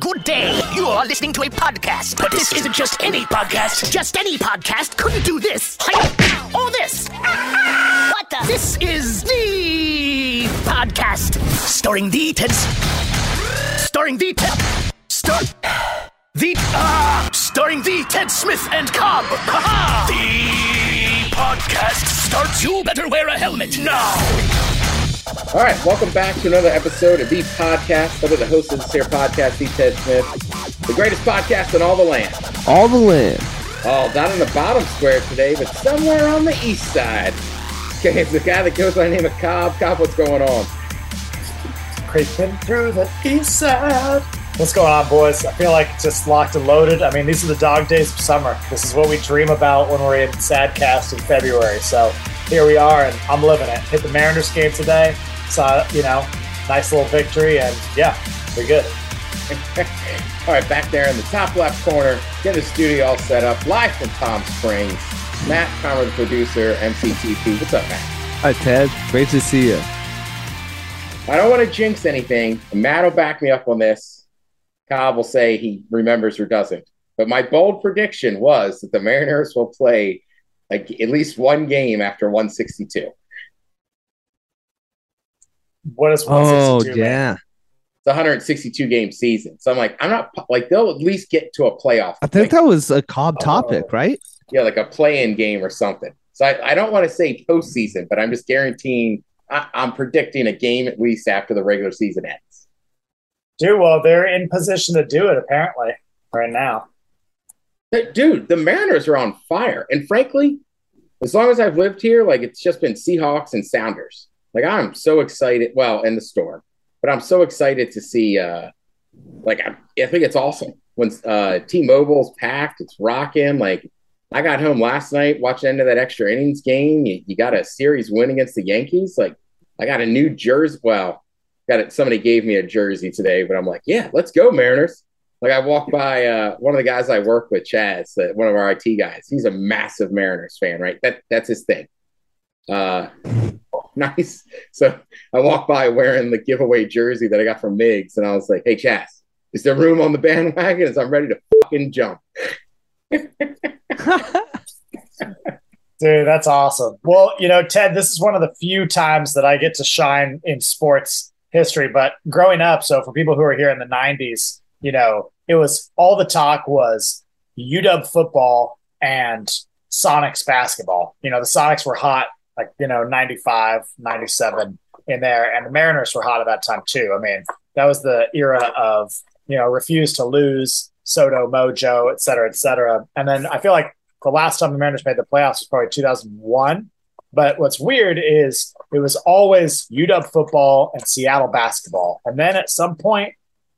Good day. You are listening to a podcast, but this isn't just any podcast. Just any podcast couldn't do this. Or this. What the? This is the podcast starring the Ted. Starring the Ted. Star. The uh, starring the Ted Smith and Cobb. Ha-ha! The podcast starts. You better wear a helmet now. All right, welcome back to another episode of the podcast. I'm the host of this here podcast, the Ted Smith, the greatest podcast in all the land. All the land. Oh, not in the bottom square today, but somewhere on the east side. Okay, it's the guy that goes by the name of Cobb. Cobb, what's going on? Creeping through the east side. What's going on, boys? I feel like it's just locked and loaded. I mean, these are the dog days of summer. This is what we dream about when we're in Sadcast in February. So here we are, and I'm living it. Hit the Mariners game today. Saw, you know, nice little victory, and yeah, we're good. all right, back there in the top left corner, get the studio all set up, live from Palm Springs. Matt Palmer, the producer, MCTP. What's up, Matt? Hi, Ted. Great to see you. I don't want to jinx anything. Matt will back me up on this. Cobb will say he remembers or doesn't. But my bold prediction was that the Mariners will play like at least one game after 162. What is 162? Oh yeah, it's 162 game season. So I'm like, I'm not like they'll at least get to a playoff. I think like, that was a Cobb topic, uh, right? Yeah, like a play-in game or something. So I, I don't want to say postseason, but I'm just guaranteeing. I, I'm predicting a game at least after the regular season ends. Dude, well, they're in position to do it apparently right now. Dude, the Mariners are on fire, and frankly, as long as I've lived here, like it's just been Seahawks and Sounders. Like I'm so excited. Well, in the store, but I'm so excited to see. uh Like I, I think it's awesome when uh T-Mobile's packed. It's rocking. Like I got home last night, watching end of that extra innings game. You, you got a series win against the Yankees. Like I got a new jersey. Well, got it. Somebody gave me a jersey today, but I'm like, yeah, let's go Mariners. Like I walked by uh, one of the guys I work with, Chaz, uh, one of our IT guys. He's a massive Mariners fan, right? That that's his thing. Uh, nice. So I walked by wearing the giveaway jersey that I got from Migs, and I was like, "Hey, Chaz, is there room on the bandwagon?" As I'm ready to fucking jump. Dude, that's awesome. Well, you know, Ted, this is one of the few times that I get to shine in sports history. But growing up, so for people who are here in the '90s, you know, it was all the talk was UW football and Sonics basketball. You know, the Sonics were hot like, you know, 95, 97 in there. And the Mariners were hot at that time too. I mean, that was the era of, you know, refuse to lose, SoDo, Mojo, et cetera, et cetera. And then I feel like the last time the Mariners made the playoffs was probably 2001. But what's weird is it was always UW football and Seattle basketball. And then at some point,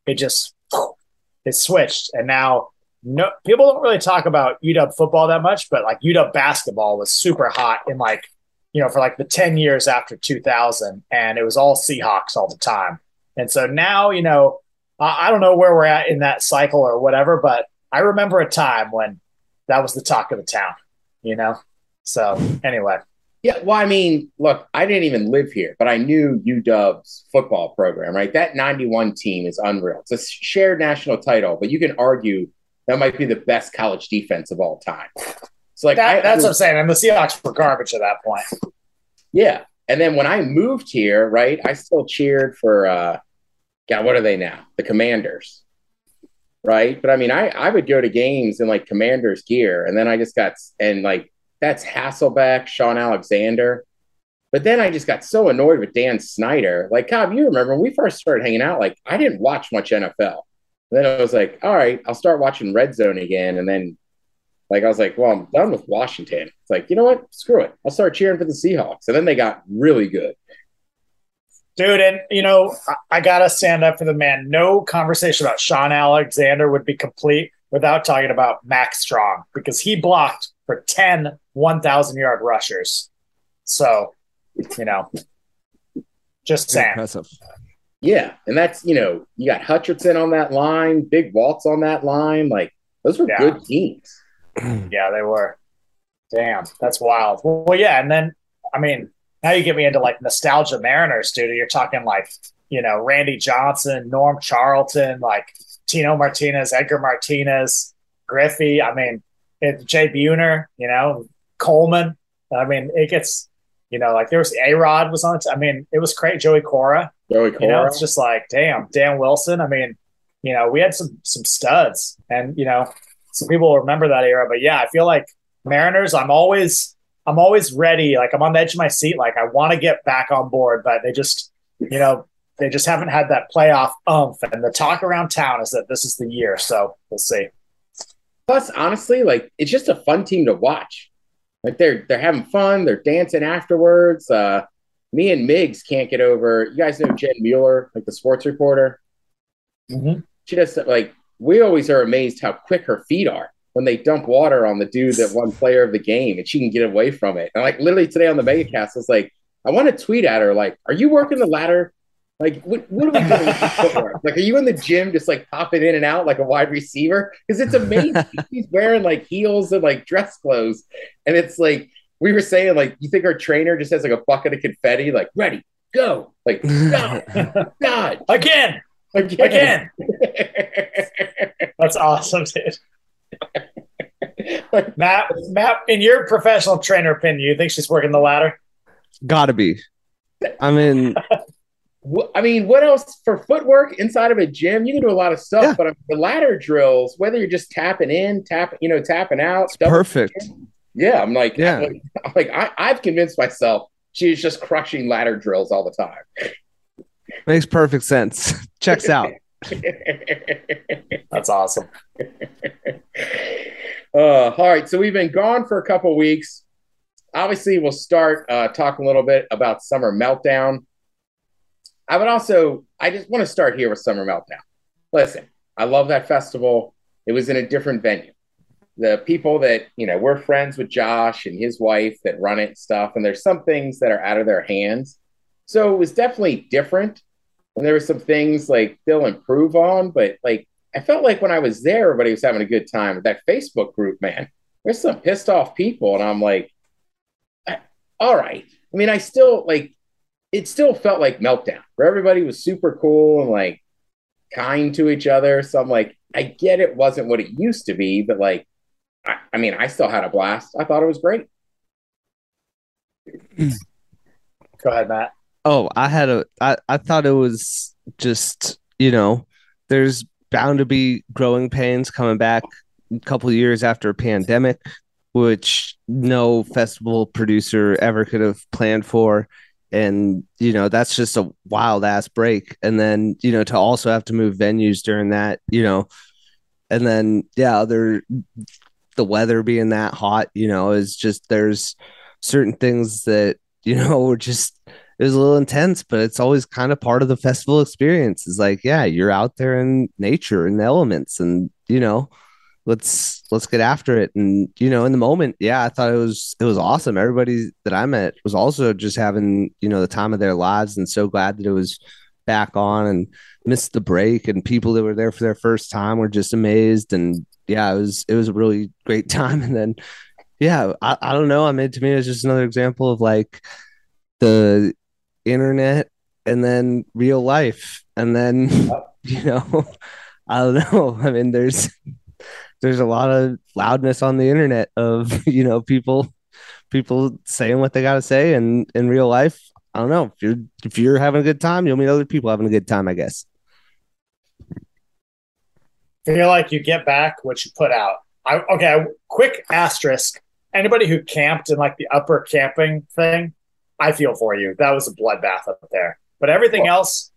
it just it switched. And now no people don't really talk about UW football that much, but like UW basketball was super hot in like you know, for like the 10 years after 2000, and it was all Seahawks all the time. And so now, you know, I, I don't know where we're at in that cycle or whatever, but I remember a time when that was the talk of the town, you know? So anyway. Yeah, well, I mean, look, I didn't even live here, but I knew UW's football program, right? That 91 team is unreal. It's a shared national title, but you can argue that might be the best college defense of all time. So like that, I, that's I, what I'm saying. And the Seahawks were garbage at that point. Yeah. And then when I moved here, right, I still cheered for uh God, what are they now? The commanders. Right. But I mean, I, I would go to games in like commanders gear, and then I just got and like that's Hasselbeck, Shaun Alexander. But then I just got so annoyed with Dan Snyder. Like, Cobb, you remember when we first started hanging out, like I didn't watch much NFL. And then I was like, all right, I'll start watching Red Zone again. And then like I was like, well, I'm done with Washington. It's like, you know what? Screw it. I'll start cheering for the Seahawks. And then they got really good. Dude, and you know, I, I gotta stand up for the man. No conversation about Shaun Alexander would be complete without talking about Mack Strong because he blocked for 10 1,000 yard rushers. So, you know, just saying. Impressive. Yeah. And that's, you know, you got Hutchinson on that line, Big Waltz on that line. Like, those were yeah. good teams. yeah, they were. Damn, that's wild. Well, yeah, and then I mean, now you get me into like nostalgia Mariners, dude. You're talking like you know Randy Johnson, Norm Charlton, like Tino Martinez, Edgar Martinez, Griffey. I mean, it, Jay Buhner, you know, Coleman. I mean, it gets, you know, like there was A Rod was on it. I mean, it was great. Joey Cora. Joey You know, Cora. it's just like, damn, Dan Wilson. I mean, you know, we had some some studs, and you know, some people will remember that era. But yeah, I feel like Mariners. I'm always I'm always ready. Like I'm on the edge of my seat. Like I want to get back on board, but they just, you know, they just haven't had that playoff umph. And the talk around town is that this is the year. So we'll see. Plus, honestly, like it's just a fun team to watch. Like they're they're having fun, they're dancing afterwards. Uh, me and Miggs can't get over. You guys know Jen Mueller, like the sports reporter. Mhm. She just like we always are amazed how quick her feet are when they dump water on the dude that won player of the game, and she can get away from it. And like literally today on the MegaCast, I was like, I want to tweet at her like, "Are you working the ladder? Like, what, what are we doing with your? Like, are you in the gym just like popping in and out like a wide receiver? Because it's amazing. She's wearing like heels and like dress clothes, and it's like we were saying, like, you think our trainer just has like a bucket of confetti, like, ready, go, like, God, God, Again, again. again. That's awesome, dude. Matt, Matt, in your professional trainer opinion, you think she's working the ladder? Gotta be. I mean, Wh- I mean, what else for footwork inside of a gym? You can do a lot of stuff, Yeah. but I the ladder drills, whether you're just tapping in, tapping, you know, tapping out, it's double- perfect. Yeah, I'm like, Yeah. I'm like, I'm like I, I've convinced myself she's just crushing ladder drills all the time. Makes perfect sense. Checks out. That's awesome. uh, all right, so we've been gone for a couple weeks. Obviously, we'll start uh, talking a little bit about Summer Meltdown. I would also, I just want to start here with Summer Meltdown. Listen, I love that festival. It was in a different venue. The people that, you know, we're friends with Josh and his wife that run it and stuff, and there's some things that are out of their hands. So it was definitely different. And there were some things like they'll improve on, but like I felt like when I was there, everybody was having a good time. With that Facebook group, man, there's some pissed off people, and I'm like, all right. I mean, I still like it. Still felt like meltdown, where everybody was super cool and like kind to each other. So I'm like, I get it wasn't what it used to be, but like, I, I mean, I still had a blast. I thought it was great. Go ahead, Matt. Oh, I had a I, I thought it was just, you know, there's bound to be growing pains coming back a couple of years after a pandemic, which no festival producer ever could have planned for. And, you know, that's just a wild ass break. And then, you know, to also have to move venues during that, you know, and then yeah, other the weather being that hot, you know, is just there's certain things that, you know, were just it was a little intense, but it's always kind of part of the festival experience. Is like, yeah, you're out there in nature and the elements, and you know, let's let's get after it. And you know, in the moment, yeah, I thought it was it was awesome. Everybody that I met was also just having you know the time of their lives, and so glad that it was back on and missed the break. And people that were there for their first time were just amazed. And yeah, it was it was a really great time. And then yeah, I, I don't know. I mean, to me, it's just another example of like the internet and then real life and then you know i don't know i mean there's there's a lot of loudness on the internet of you know people people saying what they got to say and in real life i don't know if you're if you're having a good time you'll meet other people having a good time i guess feel like you get back what you put out. I, okay, quick asterisk. Anybody who camped in like the upper camping thing, I feel for you. That was a bloodbath up there. But everything else,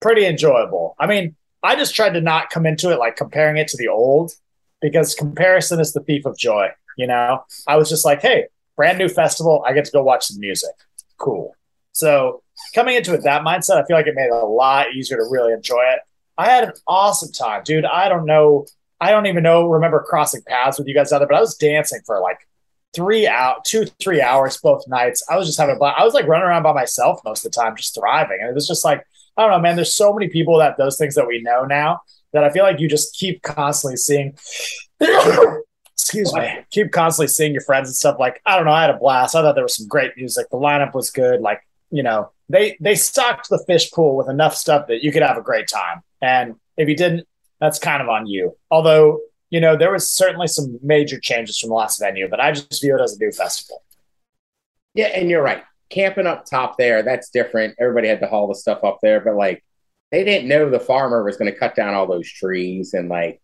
pretty enjoyable. I mean, I just tried to not come into it like comparing it to the old because comparison is the thief of joy. You know, I was just like, hey, brand new festival. I get to go watch some music. Cool. So coming into it that mindset, I feel like it made it a lot easier to really enjoy it. I had an awesome time, dude. I don't know. I don't even know, remember crossing paths with you guys out there, but I was dancing for like three out, two, three hours both nights. I was just having a blast. I was like running around by myself most of the time, just thriving. And it was just like, I don't know, man. There's so many people that those things that we know now that I feel like you just keep constantly seeing. excuse me. Keep constantly seeing your friends and stuff. Like, I don't know. I had a blast. I thought there was some great music. The lineup was good. Like, you know, they they stocked the fish pool with enough stuff that you could have a great time. And if you didn't, that's kind of on you. Although, you know, there was certainly some major changes from the last venue, but I just view it as a new festival. Yeah, and you're right. Camping up top there, that's different. Everybody had to haul the stuff up there, but like they didn't know the farmer was going to cut down all those trees and like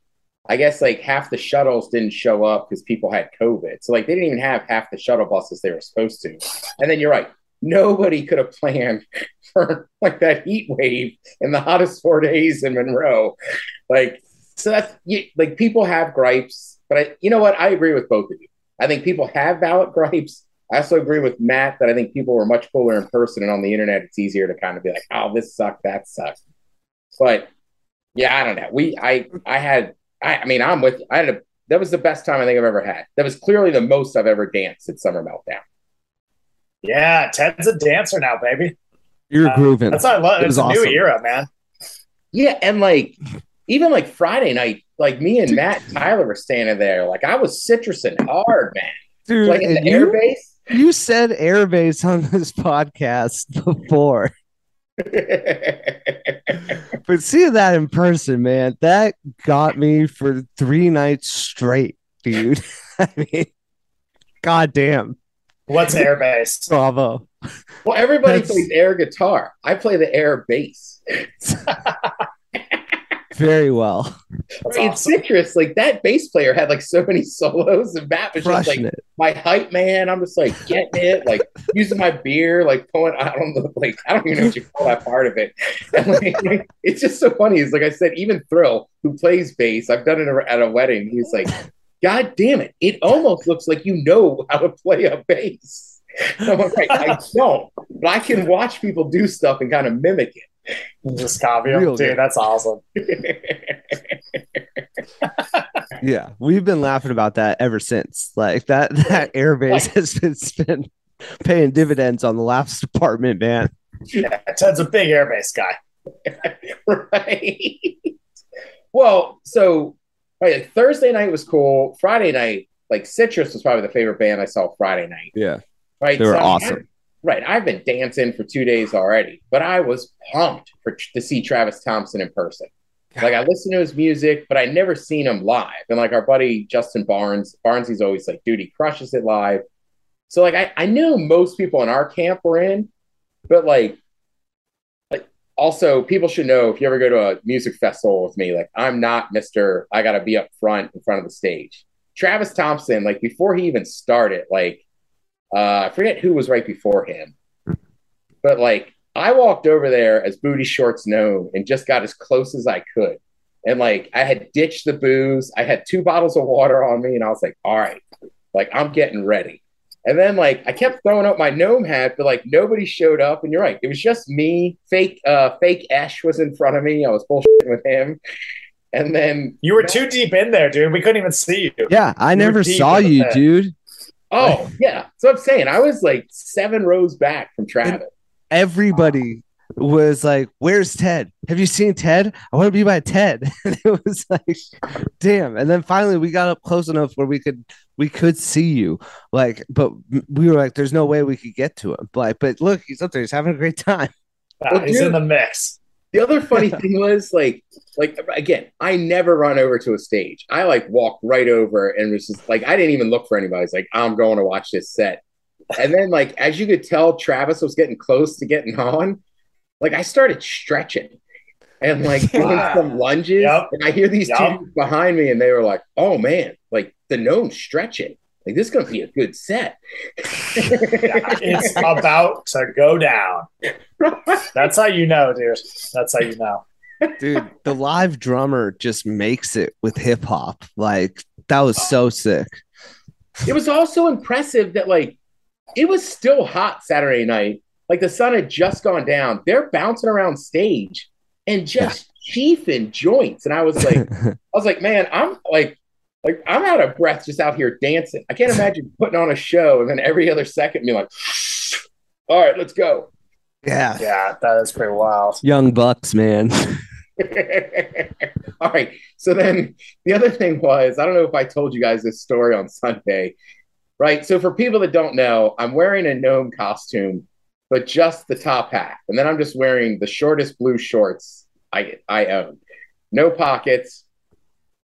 I guess like half the shuttles didn't show up because people had COVID. So like they didn't even have half the shuttle buses they were supposed to. And then you're right. Nobody could have planned for like that heat wave in the hottest four days in Monroe. Like, so that's you, like people have gripes, but I, you know what? I agree with both of you. I think people have valid gripes. I also agree with Matt that I think people were much cooler in person and on the internet. It's easier to kind of be like, oh, this sucked, that sucked. But yeah, I don't know. We, I, I had I, I mean, I'm with. I had a. That was the best time I think I've ever had. That was clearly the most I've ever danced at Summer Meltdown. Yeah, Ted's a dancer now, baby. You're uh, grooving. That's what I love. It it's a awesome. new era, man. Yeah, and like even like Friday night, like me and Matt and Tyler were standing there. Like I was citrusing hard, man. Dude, like in the you, air bass. You said air bass on this podcast before. but seeing that in person, man, that got me for three nights straight, dude. I mean, goddamn. What's air bass? Bravo. Well, everybody That's... plays air guitar. I play the air bass. very well. That's it's awesome. Cytrus. Like that bass player had like so many solos, and Matt was Crushing just like it. my hype man. I'm just like getting it, like using my beer, like pulling. I don't know, like I don't even know what you call that part of it. Like, it's just so funny. It's like I said, even Thrill, who plays bass, I've done it at a wedding. He's like, God damn it! It almost looks like you know how to play a bass. I'm like, I don't, but I can watch people do stuff and kind of mimic it. Just copy them. Dude, good. that's awesome. yeah, we've been laughing about that ever since. Like that that air bass has been, been paying dividends on the laughs department, man. Yeah, Ted's a big air bass guy. right. Well, so oh right, like Thursday night was cool. Friday night, like Cytrus was probably the favorite band I saw Friday night. Yeah. Right. They were so awesome. Right. I've been dancing for two days already, but I was pumped for to see Travis Thompson in person. Like I listened to his music, but I never seen him live. And like our buddy Justin Barnes, Barnes, he's always like, dude, he crushes it live. So like I, I knew most people in our camp were in, but like like also people should know if you ever go to a music festival with me, like I'm not Mr. I gotta be up front in front of the stage. Travis Thompson, like before he even started, like uh, I forget who was right before him, but like I walked over there as Booty Shorts known and just got as close as I could. And like I had ditched the booze, I had two bottles of water on me, and I was like, all right, like I'm getting ready. And then like I kept throwing up my gnome hat, but like nobody showed up. And you're right, it was just me. Fake uh fake Ash was in front of me. I was bullshitting with him. And then you were too deep in there, dude. We couldn't even see you. Yeah, I you never saw you, dude. Oh yeah, so I'm saying I was like seven rows back from Travis. And everybody was like, "Where's Ted? Have you seen Ted? I want to be by Ted." And it was like, "Damn!" And then finally, we got up close enough where we could we could see you. Like, but we were like, "There's no way we could get to him." Like, but look, he's up there. He's having a great time. well, he's in the mix. The other funny thing was like, like again, I never run over to a stage. I like walked right over and was just like, I didn't even look for anybody. It's like I'm going to watch this set. And then like as you could tell, Travis was getting close to getting on. Like I started stretching and like doing some lunges. Yep. And I hear these yep. two behind me, and they were like, "Oh man, like the gnome stretching." Like this is gonna be a good set. it's about to go down. That's how you know, dude. That's how you know. Dude, the live drummer just makes it with hip hop. Like that was so sick. It was also impressive that like it was still hot Saturday night. Like the sun had just gone down. They're bouncing around stage and just yeah. chiefing joints. And I was like, I was like, man, I'm like like I'm out of breath just out here dancing. I can't imagine putting on a show and then every other second being like, all right, let's go. Yeah. Yeah, that is pretty wild. Young Bucks, man. all right. So then the other thing was, I don't know if I told you guys this story on Sunday, right? So for people that don't know, I'm wearing a gnome costume, but just the top hat. And then I'm just wearing the shortest blue shorts I I own. No pockets,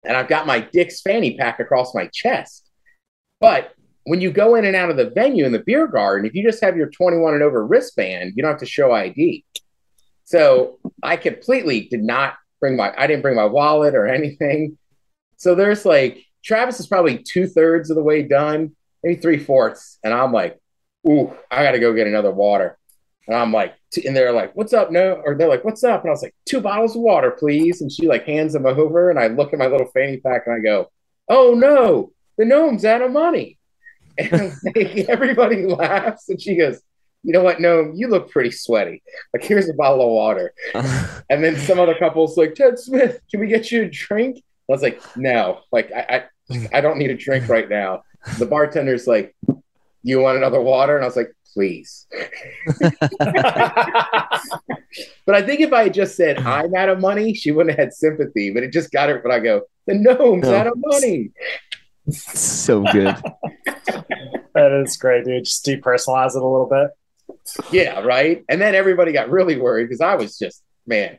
and I've got my Dick's fanny pack across my chest. But when you go in and out of the venue in the beer garden, if you just have your 21 and over wristband, you don't have to show ID. So I completely did not bring my, I didn't bring my wallet or anything. So there's like, Travis is probably two thirds of the way done, maybe three fourths. And I'm like, ooh, I got to go get another water. And I'm like, and they're like, what's up? No, or they're like, what's up? And I was like, two bottles of water, please. And she like hands them over. And I look at my little fanny pack and I go, oh no, the gnome's out of money. And everybody laughs. And she goes, you know what, gnome, you look pretty sweaty. Like, here's a bottle of water. and then some other couple's like, Ted Smith, can we get you a drink? I was like, no, like, I, I, I don't need a drink right now. The bartender's like, you want another water? And I was like, please. but I think if I had just said I'm out of money, she wouldn't have had sympathy. But it just got her. But I go, the gnome's no. out of money. So good. that is great, dude. Just depersonalize it a little bit. Yeah, right. And then everybody got really worried because I was just, man,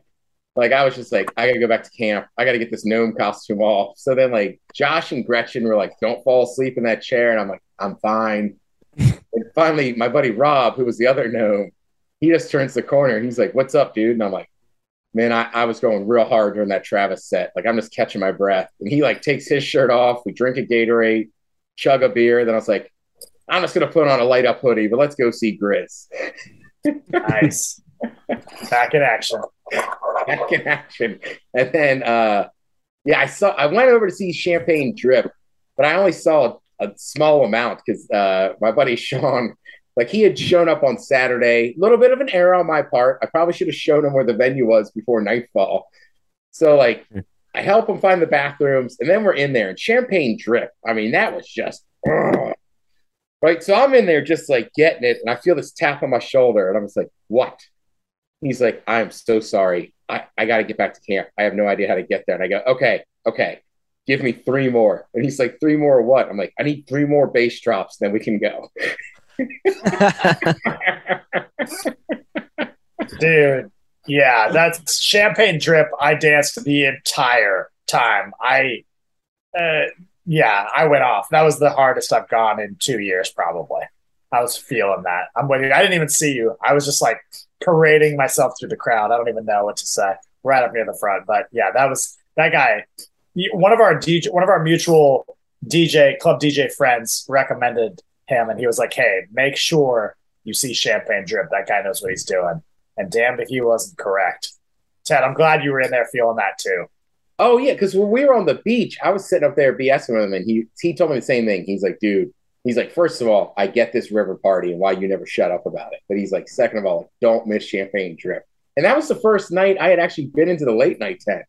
like I was just like, I gotta go back to camp. I gotta get this gnome costume off. So then like Josh and Gretchen were like, don't fall asleep in that chair. And I'm like, I'm fine. And finally, my buddy Rob, who was the other gnome, he just turns the corner. He's like, What's up, dude? And I'm like, Man, I, I was going real hard during that Travis set. Like, I'm just catching my breath. And he like takes his shirt off. We drink a Gatorade, chug a beer. Then I was like, I'm just gonna put on a light up hoodie, but let's go see GRiZ. nice. Back in action. Back in action. And then uh yeah, I saw I went over to see Champagne Drip, but I only saw a small amount because uh, my buddy Sean, like he had shown up on Saturday. A little bit of an error on my part. I probably should have shown him where the venue was before nightfall. So like hmm. I help him find the bathrooms, and then we're in there and champagne drip. I mean, that was just uh, right. So I'm in there just like getting it, and I feel this tap on my shoulder, and I'm just like, what? He's like, I'm so sorry. I, I got to get back to camp. I have no idea how to get there. And I go, okay, okay give me three more. And he's like, three more what? I'm like, I need three more bass drops, then we can go. Dude, yeah, that's champagne drip. I danced the entire time. I, uh, yeah, I went off. That was the hardest I've gone in two years, probably. I was feeling that. I'm waiting. I didn't even see you. I was just like parading myself through the crowd. I don't even know what to say. Right up near the front, but yeah, that was that guy one of our DJ, one of our mutual DJ club DJ friends recommended him, and he was like, "Hey, make sure you see Champagne Drip. That guy knows what he's doing." And damned if he wasn't correct. Ted, I'm glad you were in there feeling that too. Oh yeah, because when we were on the beach, I was sitting up there BSing with him, and he he told me the same thing. He's like, "Dude." He's like, first of all, I get this river party and why you never shut up about it. But he's like, second of all, like, don't miss champagne drip. And that was the first night I had actually been into the late night tent.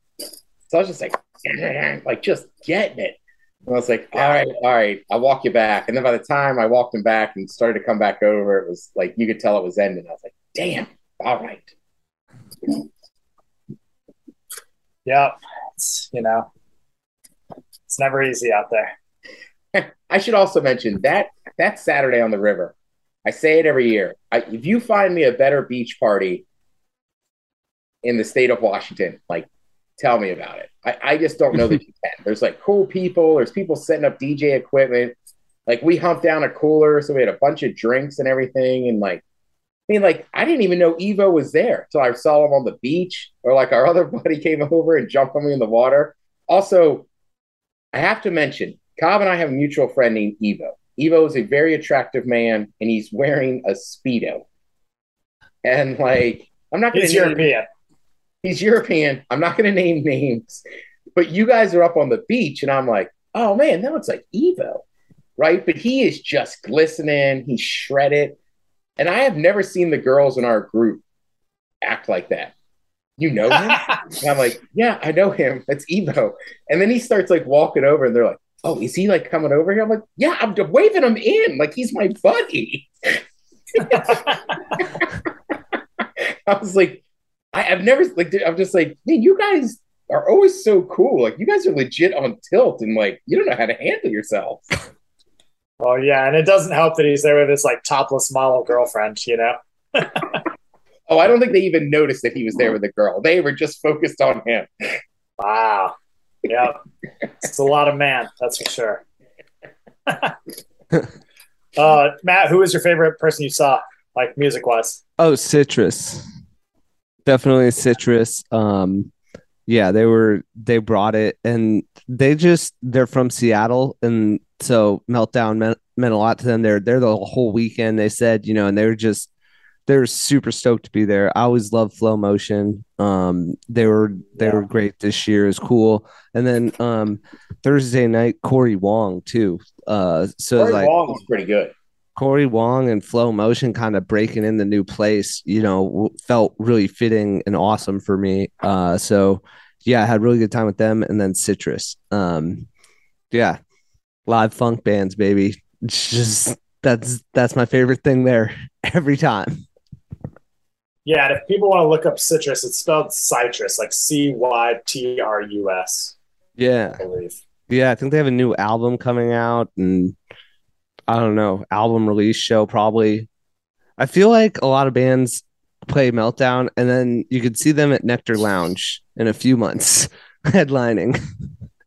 So I was just like, like just getting it. And I was like, all right, all right, I'll walk you back. And then by the time I walked him back and started to come back over, it was like you could tell it was ending. I was like, damn, all right. Yeah, it's you know, it's never easy out there. I should also mention that that Saturday on the river. I say it every year. I, if you find me a better beach party in the state of Washington, like tell me about it. I, I just don't know that you can. There's like cool people. There's people setting up DJ equipment. Like we humped down a cooler, so we had a bunch of drinks and everything. And like, I mean, like I didn't even know Evo was there until I saw him on the beach, or like our other buddy came over and jumped on me in the water. Also, I have to mention, Cobb and I have a mutual friend named Evo. Evo is a very attractive man, and he's wearing a speedo. And like, I'm not going to. He's European he's European. I'm not going to name names, but you guys are up on the beach, and I'm like, oh man, that looks like Evo, right? But he is just glistening. He's shredded, and I have never seen the girls in our group act like that. You know him? I'm like, yeah, I know him. That's Evo. And then he starts like walking over, and they're like, oh, is he like coming over here? I'm like, yeah, I'm waving him in, like he's my buddy. I was like, I, have never like I'm just like, man, you guys are always so cool. Like you guys are legit on tilt and like you don't know how to handle yourself. Oh yeah, and it doesn't help that he's there with his like topless model girlfriend, you know. oh, I don't think they even noticed that he was there with a girl. They were just focused on him. Wow. Yeah, it's a lot of man, that's for sure. uh, Matt, who was your favorite person you saw, like music wise? Oh, Cytrus. Definitely Cytrus. Um yeah, they were they brought it and they just they're from Seattle and so meltdown meant, meant a lot to them. They're they're the whole weekend, they said, you know, and they were just they're super stoked to be there. I always love Flow Motion. Um, they were they Yeah. were great this year. It was cool. And then um, Thursday night, Cory Wong too. Uh, so Cory like Wong was pretty good. Cory Wong and Flow Motion kind of breaking in the new place, you know, w- felt really fitting and awesome for me. Uh, so yeah, I had a really good time with them and then Cytrus. Um, yeah, live funk bands, baby. It's just that's that's my favorite thing there every time. Yeah, and if people want to look up Cytrus, it's spelled Cytrus, like C Y T R U S, Yeah, I believe. yeah. I think they have a new album coming out, and I don't know, album release show probably. I feel like a lot of bands play Meltdown, and then you could see them at Nectar Lounge in a few months headlining.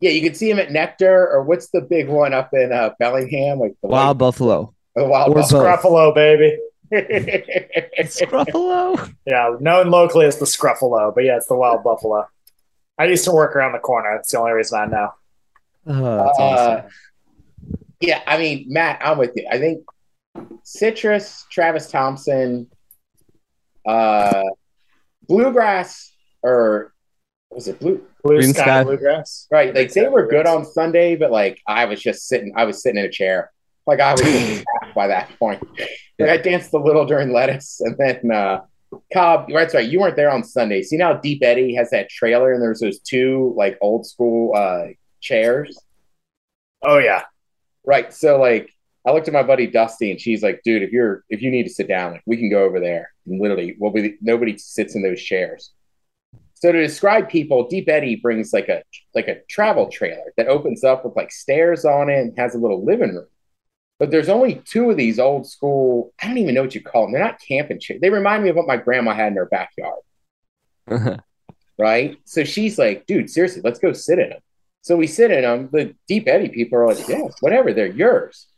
Yeah, you can see him at Nectar, or what's the big one up in uh, Bellingham, like the Wild Buffalo. White- the Wild Buffalo. Scruffalo, baby. Scruffalo. Yeah, known locally as the Scruffalo, but yeah, it's the Wild Buffalo. I used to work around the corner. That's the only reason I know. Oh, that's Uh, awesome. Yeah, I mean, Matt, I'm with you. I think Cytrus, Travis Thompson, uh, Bluegrass, or was it Blue? Blue Green sky, Sky. bluegrass. Right, like they were good on Sunday, but like I was just sitting, I was sitting in a chair, like I was by that point. Like I danced a little during lettuce, and then uh, Cobb. That's right, you weren't there on Sunday. See now, Deep Eddy has that trailer, and there's those two like old school uh, chairs. Oh yeah, Right. So like I looked at my buddy Dusty and she's like, dude, if you're if you need to sit down, like we can go over there. And literally, well, we, nobody sits in those chairs. So to describe people, Deep Eddy brings like a like a travel trailer that opens up with like stairs on it and has a little living room. But there's only two of these old school, I don't even know what you call them. They're not camping chairs. They remind me of what my grandma had in her backyard right? So she's like, dude, seriously, let's go sit in them. So we sit in them. The Deep Eddy people are like, yeah, whatever, they're yours.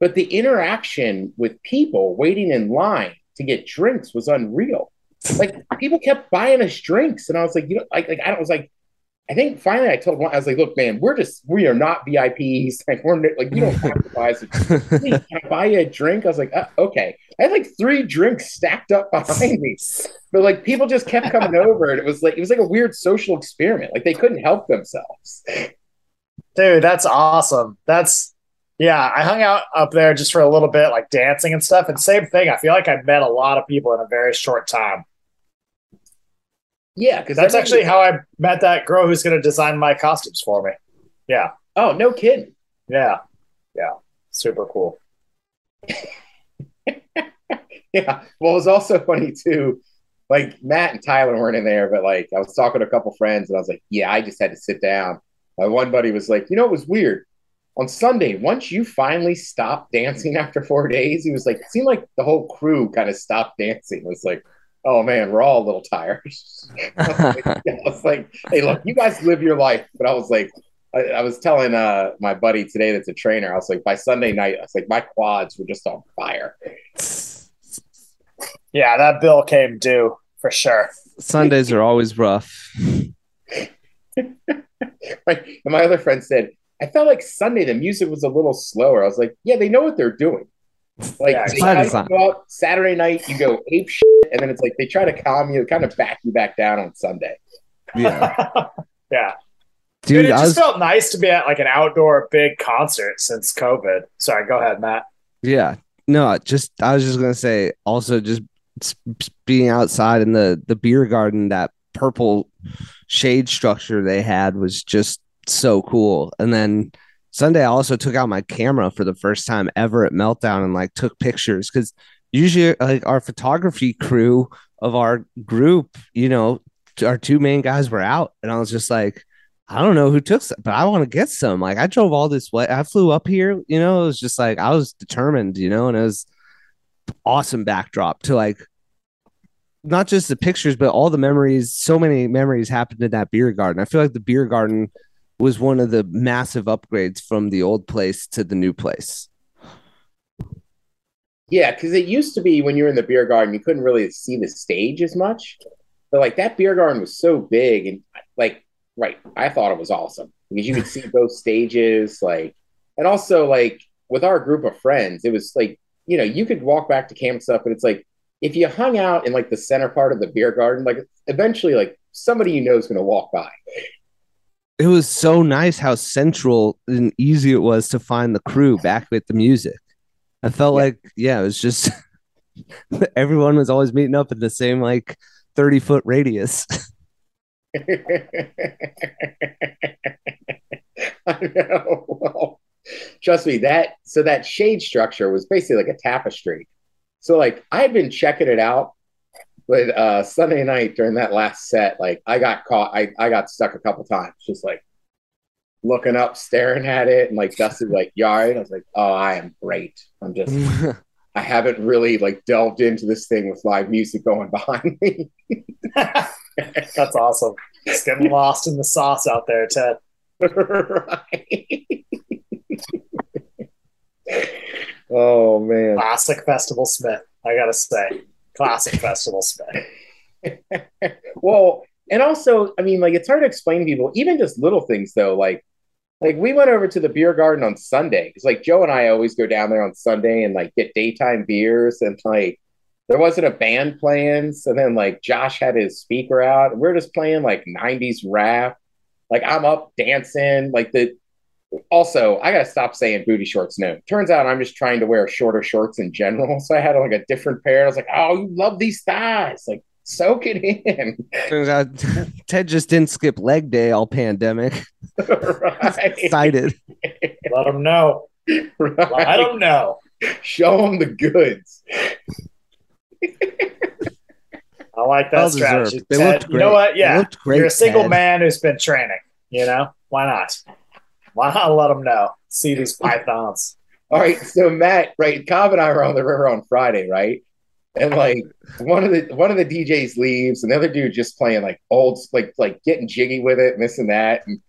But the interaction with people waiting in line to get drinks was unreal. Like people kept buying us drinks, and I was like, you know, like, like I don't was like, I think finally I told one, I was like, look, man, we're just we are not VIPs. Like we're like you don't have to buy us. A, "Hey, can I buy you a drink? I was like, uh, okay. I had like three drinks stacked up behind me. But like people just kept coming over, and it was like it was like a weird social experiment. Like they couldn't help themselves. dude, that's awesome. That's yeah. I hung out up there just for a little bit, like dancing and stuff. And same thing. I feel like I met a lot of people in a very short time. Yeah, because That's actually how I met that girl who's going to design my costumes for me. Yeah, Oh no, kidding. yeah, yeah. Super cool. Yeah. Well, it was also funny too. Like Matt and Tyler weren't in there, but like I was talking to a couple friends, and I was like, "Yeah, I just had to sit down." My one buddy was like, "You know, it was weird." On Sunday, once you finally stopped dancing after four days, he was like, it seemed like the whole crew kind of stopped dancing. It was like, oh man, we're all a little tired. I was like, I was like, hey, look, you guys live your life. But I was like, I, I was telling uh, my buddy today that's a trainer, I was like, by Sunday night, I was like, my quads were just on fire. Yeah, that bill came due for sure. Sundays are always rough. Right. And my other friend said, I felt like Sunday the music was a little slower. I was like, yeah, they know what they're doing. Like Yeah, they by try to design. go out Saturday night, you go ape shit, and then it's like they try to calm you, kind of back you back down on Sunday. Yeah, yeah. dude, Dude, it I just was felt nice to be at like an outdoor big concert since COVID. Sorry, go ahead, Matt. Yeah. No, just I was just gonna say also just being outside in the the beer garden, that purple shade structure they had was just so cool. And then Sunday I also took out my camera for the first time ever at Meltdown and like took pictures because usually like our photography crew of our group, you know, our two main guys were out, and I was just like. I don't know who took some, but I want to get some. Like I drove all this way. I flew up here, you know, it was just like I was determined, you know, and it was awesome backdrop to like not just the pictures, but all the memories. So many memories happened in that beer garden. I feel like the beer garden was one of the massive upgrades from the old place to the new place. Yeah, because it used to be when you were in the beer garden, you couldn't really see the stage as much. But like that beer garden was so big and like right, I thought it was awesome because you could see both stages, like and also like with our group of friends, it was like, you know, you could walk back to camp stuff, but it's like if you hung out in like the center part of the beer garden, like eventually like somebody you know is gonna walk by. It was so nice how central and easy it was to find the crew back with the music. I felt Yeah. like, yeah, it was just everyone was always meeting up in the same like 30 foot radius. I know. Well, trust me, that so that shade structure was basically like a tapestry. So like I had been checking it out, but uh Sunday night during that last set, like I got caught, I, I got stuck a couple times, just like looking up, staring at it, and like Dusty's like, yard. I was like, Oh, I am great. I'm just I haven't really like delved into this thing with live music going behind me. That's awesome. Just getting lost in the sauce out there, Ted. right. oh man. Classic Festival Smith. I gotta say, classic Festival Smith. well, and also, I mean, like it's hard to explain to people, even just little things though, like like we went over to the beer garden on Sunday because like Joe and I always go down there on Sunday and like get daytime beers and like there wasn't a band playing, so then like Josh had his speaker out we're just playing like 90s rap. Like I'm up dancing, like the also I gotta stop saying booty shorts no. Turns out I'm just trying to wear shorter shorts in general. So I had like a different pair. I was like, oh, you love these thighs. Like soak it in. Turns out Ted just didn't skip leg day all pandemic. right. Excited. Let them know. Let right. them know. Show them the goods. I like that Well strategy. deserved. They Ted. looked You know great. what? Yeah, great, you're a single Ted. man who's been training. You know why not? Why not let them know? See these pythons. All right, so Matt, right, Cobb and I were on the river on Friday, right? And like one of the one of the DJs leaves, and the other dude just playing like old, like like getting jiggy with it, and this and that. And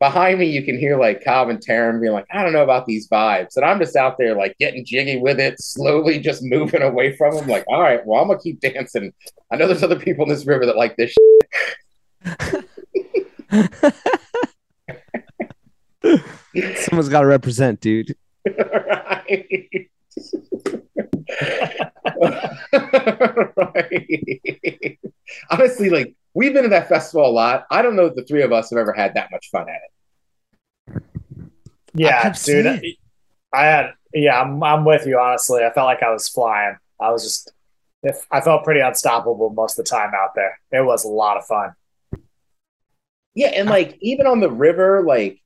behind me, you can hear like Cobb and Taryn being like, "I don't know about these vibes," and I'm just out there like getting jiggy with it, slowly just moving away from them. Like, all right, well, I'm gonna keep dancing. I know there's other people in this river that like this. Someone's got to represent, dude. right. right. Honestly, like we've been to that festival a lot. I don't know if the three of us have ever had that much fun at it. Yeah, I've dude. seen I had. Yeah, I'm. I'm with you. Honestly, I felt like I was flying. I was just. If I felt pretty unstoppable most of the time out there. It was a lot of fun. Yeah, and like even on the river, like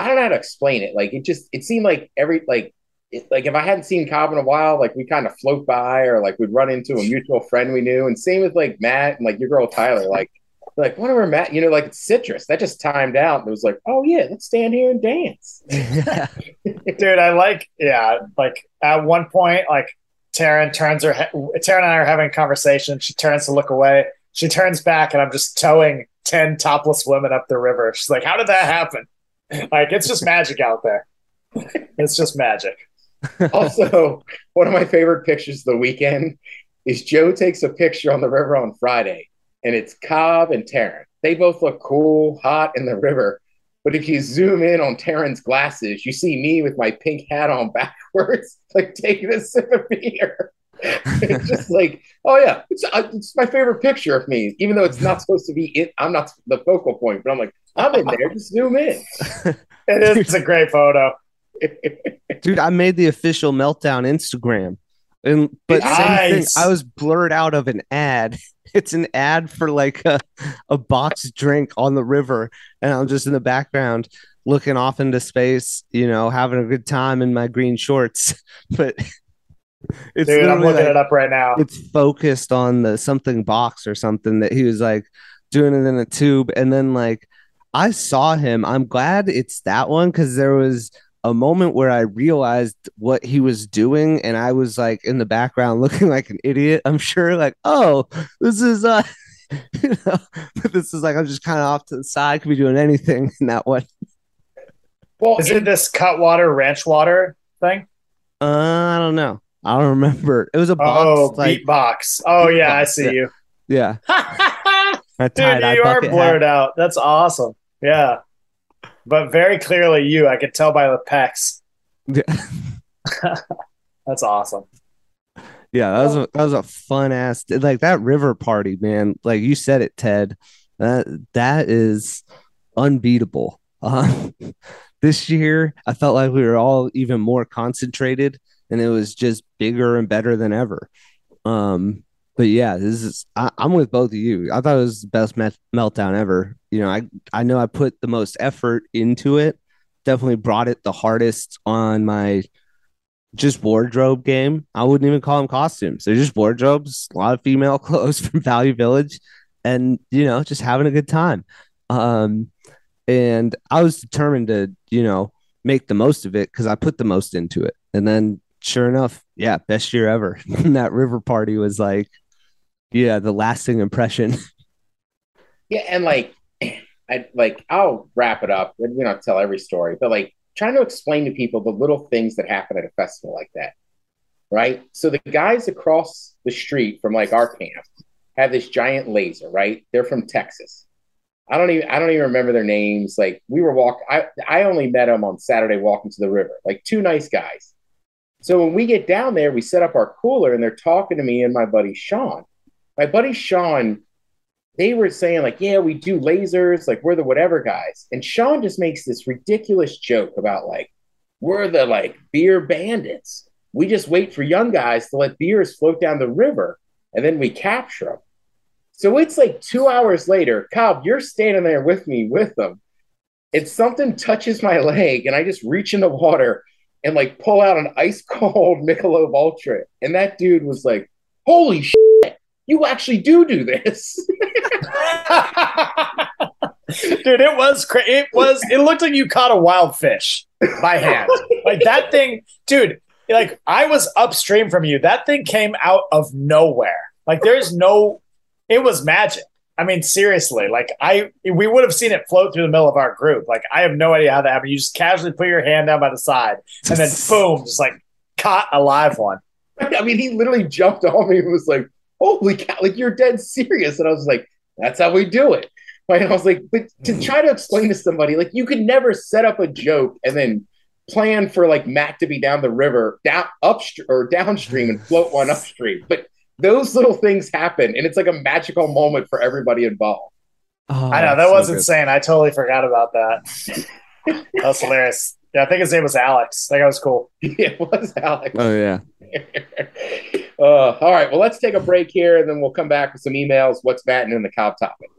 I don't know how to explain it. Like it just it seemed like every like it, like if I hadn't seen Cobb in a while, like we kind of float by or like we'd run into a mutual friend we knew. And same with like Matt and like your girl Tyler. Like like one of whenever Matt, you know, like it's Cytrus that just timed out. And it was like, oh yeah, let's stand here and dance. dude i like yeah like at one point like Taryn turns her he- Taryn and I are having a conversation she turns to look away she turns back and I'm just towing 10 topless women up the river she's like how did that happen like it's just magic out there it's just magic also, one of my favorite pictures of the weekend is Joe takes a picture on the river on Friday, and it's Cobb and Taryn. They both look cool, hot in the river. But if you zoom in on Taryn's glasses, you see me with my pink hat on backwards, like taking a sip of beer. It's just like, oh yeah, it's, uh, it's my favorite picture of me, even though it's not supposed to be. It, I'm not the focal point, but I'm like, I'm in there. Just zoom in. it is a great photo Dude, I made the official meltdown Instagram. And but same thing, I was blurred out of an ad. It's an ad for like a, a box drink on the river, and I'm just in the background looking off into space, you know, having a good time in my green shorts. But it's dude I'm looking like- it up right now it's focused on the something box or something that he was like doing it in a tube and then like i saw him i'm glad it's that one because there was a moment where i realized what he was doing and i was like in the background looking like an idiot i'm sure like oh this is uh you know, but this is like I'm just kind of off to the side, could be doing anything in that one. Well, Is it this Cutwater Ranch Water thing? Uh, I don't know. I don't remember. It was a box. Oh, like, beatbox. Oh yeah, I see yeah. you. yeah. Dude, you are blurred hat. out. That's awesome. Yeah. But very clearly you. I could tell by the pecs. Yeah. That's awesome. Yeah, that was a, that was a fun ass like that river party, man. Like you said it, Ted. That that is unbeatable. Um, this year, I felt like we were all even more concentrated, and it was just bigger and better than ever. Um, but yeah, this is I, I'm with both of you. I thought it was the best meltdown ever. You know, I I know I put the most effort into it. Definitely brought it the hardest on my just wardrobe game. I wouldn't even call them costumes. They're just wardrobes, a lot of female clothes from Value Village, and you know, just having a good time. Um, and I was determined to, you know, make the most of it because I put the most into it. And then sure enough, yeah, best year ever. that river party was like, yeah, the lasting impression. Yeah, and like, I like I'll wrap it up. We don't tell every story, but like trying to explain to people the little things that happen at a festival like that, right? So the guys across the street from like our camp have this giant laser, right? They're from Texas. I don't even I don't even remember their names. Like we were walking. I I only met them on Saturday walking to the river. Like two nice guys. So when we get down there, we set up our cooler, and they're talking to me and my buddy Sean. My buddy Sean they were saying like, yeah, we do lasers, like we're the whatever guys. And Sean just makes this ridiculous joke about like, we're the like beer bandits. We just wait for young guys to let beers float down the river and then we capture them. So it's like two hours later, Cobb, you're standing there with me with them. And something touches my leg and I just reach in the water and like pull out an ice cold Michelob Ultra. And that dude was like, holy shit, you actually do do this. Dude, it was cra- it was it looked like you caught a wild fish by hand. like that thing, dude, like I was upstream from you. That thing came out of nowhere. Like there's no it was magic. I mean, seriously, like I we would have seen it float through the middle of our group. Like I have no idea how that happened. You just casually put your hand down by the side and then boom, just like caught a live one. I mean, he literally jumped on me and was like, "Holy cow! Like you're dead serious!" And I was like, "That's how we do it." Right? And I was like, "But to mm. try to explain to somebody, like you could never set up a joke and then plan for like Matt to be down the river, down upstream or downstream, and float one upstream. But those little things happen, and it's like a magical moment for everybody involved. Oh, I know that so was good. insane. I totally forgot about that. that was hilarious. Yeah, I think his name was Alex. I think that guy was cool. it was Alex. Oh yeah. uh, all right. Well, let's take a break here, and then we'll come back with some emails. What's batting in the cow topic?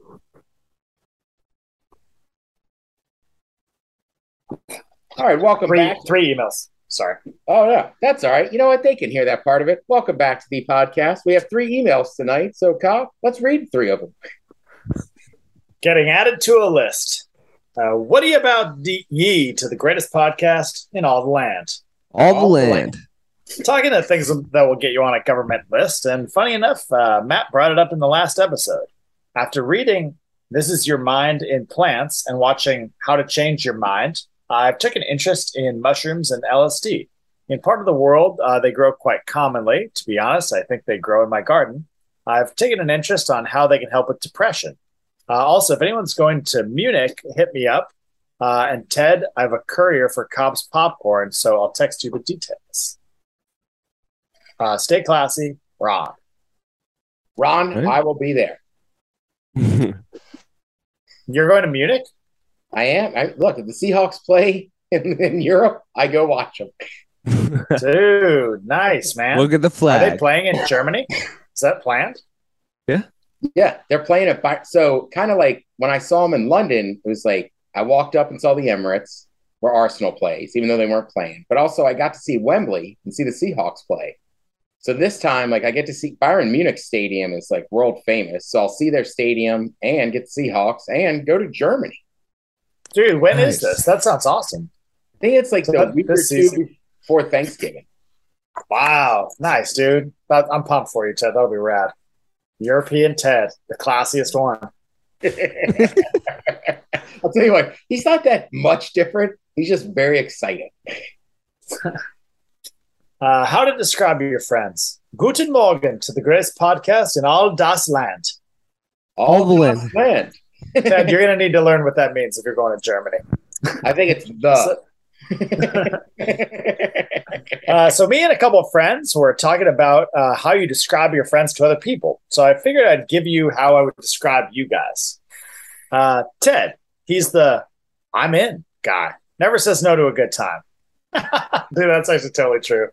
All right. Welcome Three back. three emails. Sorry. Oh yeah, that's all right. You know what? They can hear that part of it. Welcome back to the podcast. We have three emails tonight, so Kyle, let's read three of them. Getting added to a list. Uh, what do you about de- ye to the greatest podcast in all the land? All the All the land. Talking of things that will get you on a government list, and funny enough, uh, Matt brought it up in the last episode. After reading "This Is Your Mind on Plants" and watching "How to Change Your Mind," I've taken interest in mushrooms and LSD. In part of the world, uh, they grow quite commonly. To be honest, I think they grow in my garden. I've taken an interest on how they can help with depression. Uh, also, if anyone's going to Munich, hit me up. Uh, and Ted, I have a courier for Cobb's popcorn, so I'll text you the details. Uh, stay classy, Ron. Ron, Right. I will be there. You're going to Munich? I am. I, look, if the Seahawks play in, in Europe, I go watch them. Dude, nice, man. Look at the flag. Are they playing in Germany? Is that planned? Yeah, Yeah, they're playing it. By, so kind of like when I saw them in London, it was like I walked up and saw the Emirates where Arsenal plays, even though they weren't playing. But also I got to see Wembley and see the Seahawks play. So this time, like I get to see Bayern Munich Stadium is like world famous. So I'll see their stadium and get the Seahawks and go to Germany. Dude, when is Nice. this? That sounds awesome. I think it's like So the week or this two season- before Thanksgiving. Wow, nice, dude. That, I'm pumped for you, Ted. That'll be rad. European Ted, the classiest one. I'll tell you what, he's not that much different. He's just very excited. Uh, how to describe your friends? Guten Morgen to the greatest podcast in all das Land. All the land. land. Ted, you're going to need to learn what that means if you're going to Germany. I think it's the. Uh, so me and a couple of friends were talking about uh, how you describe your friends to other people. So I figured I'd give you how I would describe you guys. Uh, Ted, he's the I'm in guy. Never says no to a good time. Dude, that's actually totally true.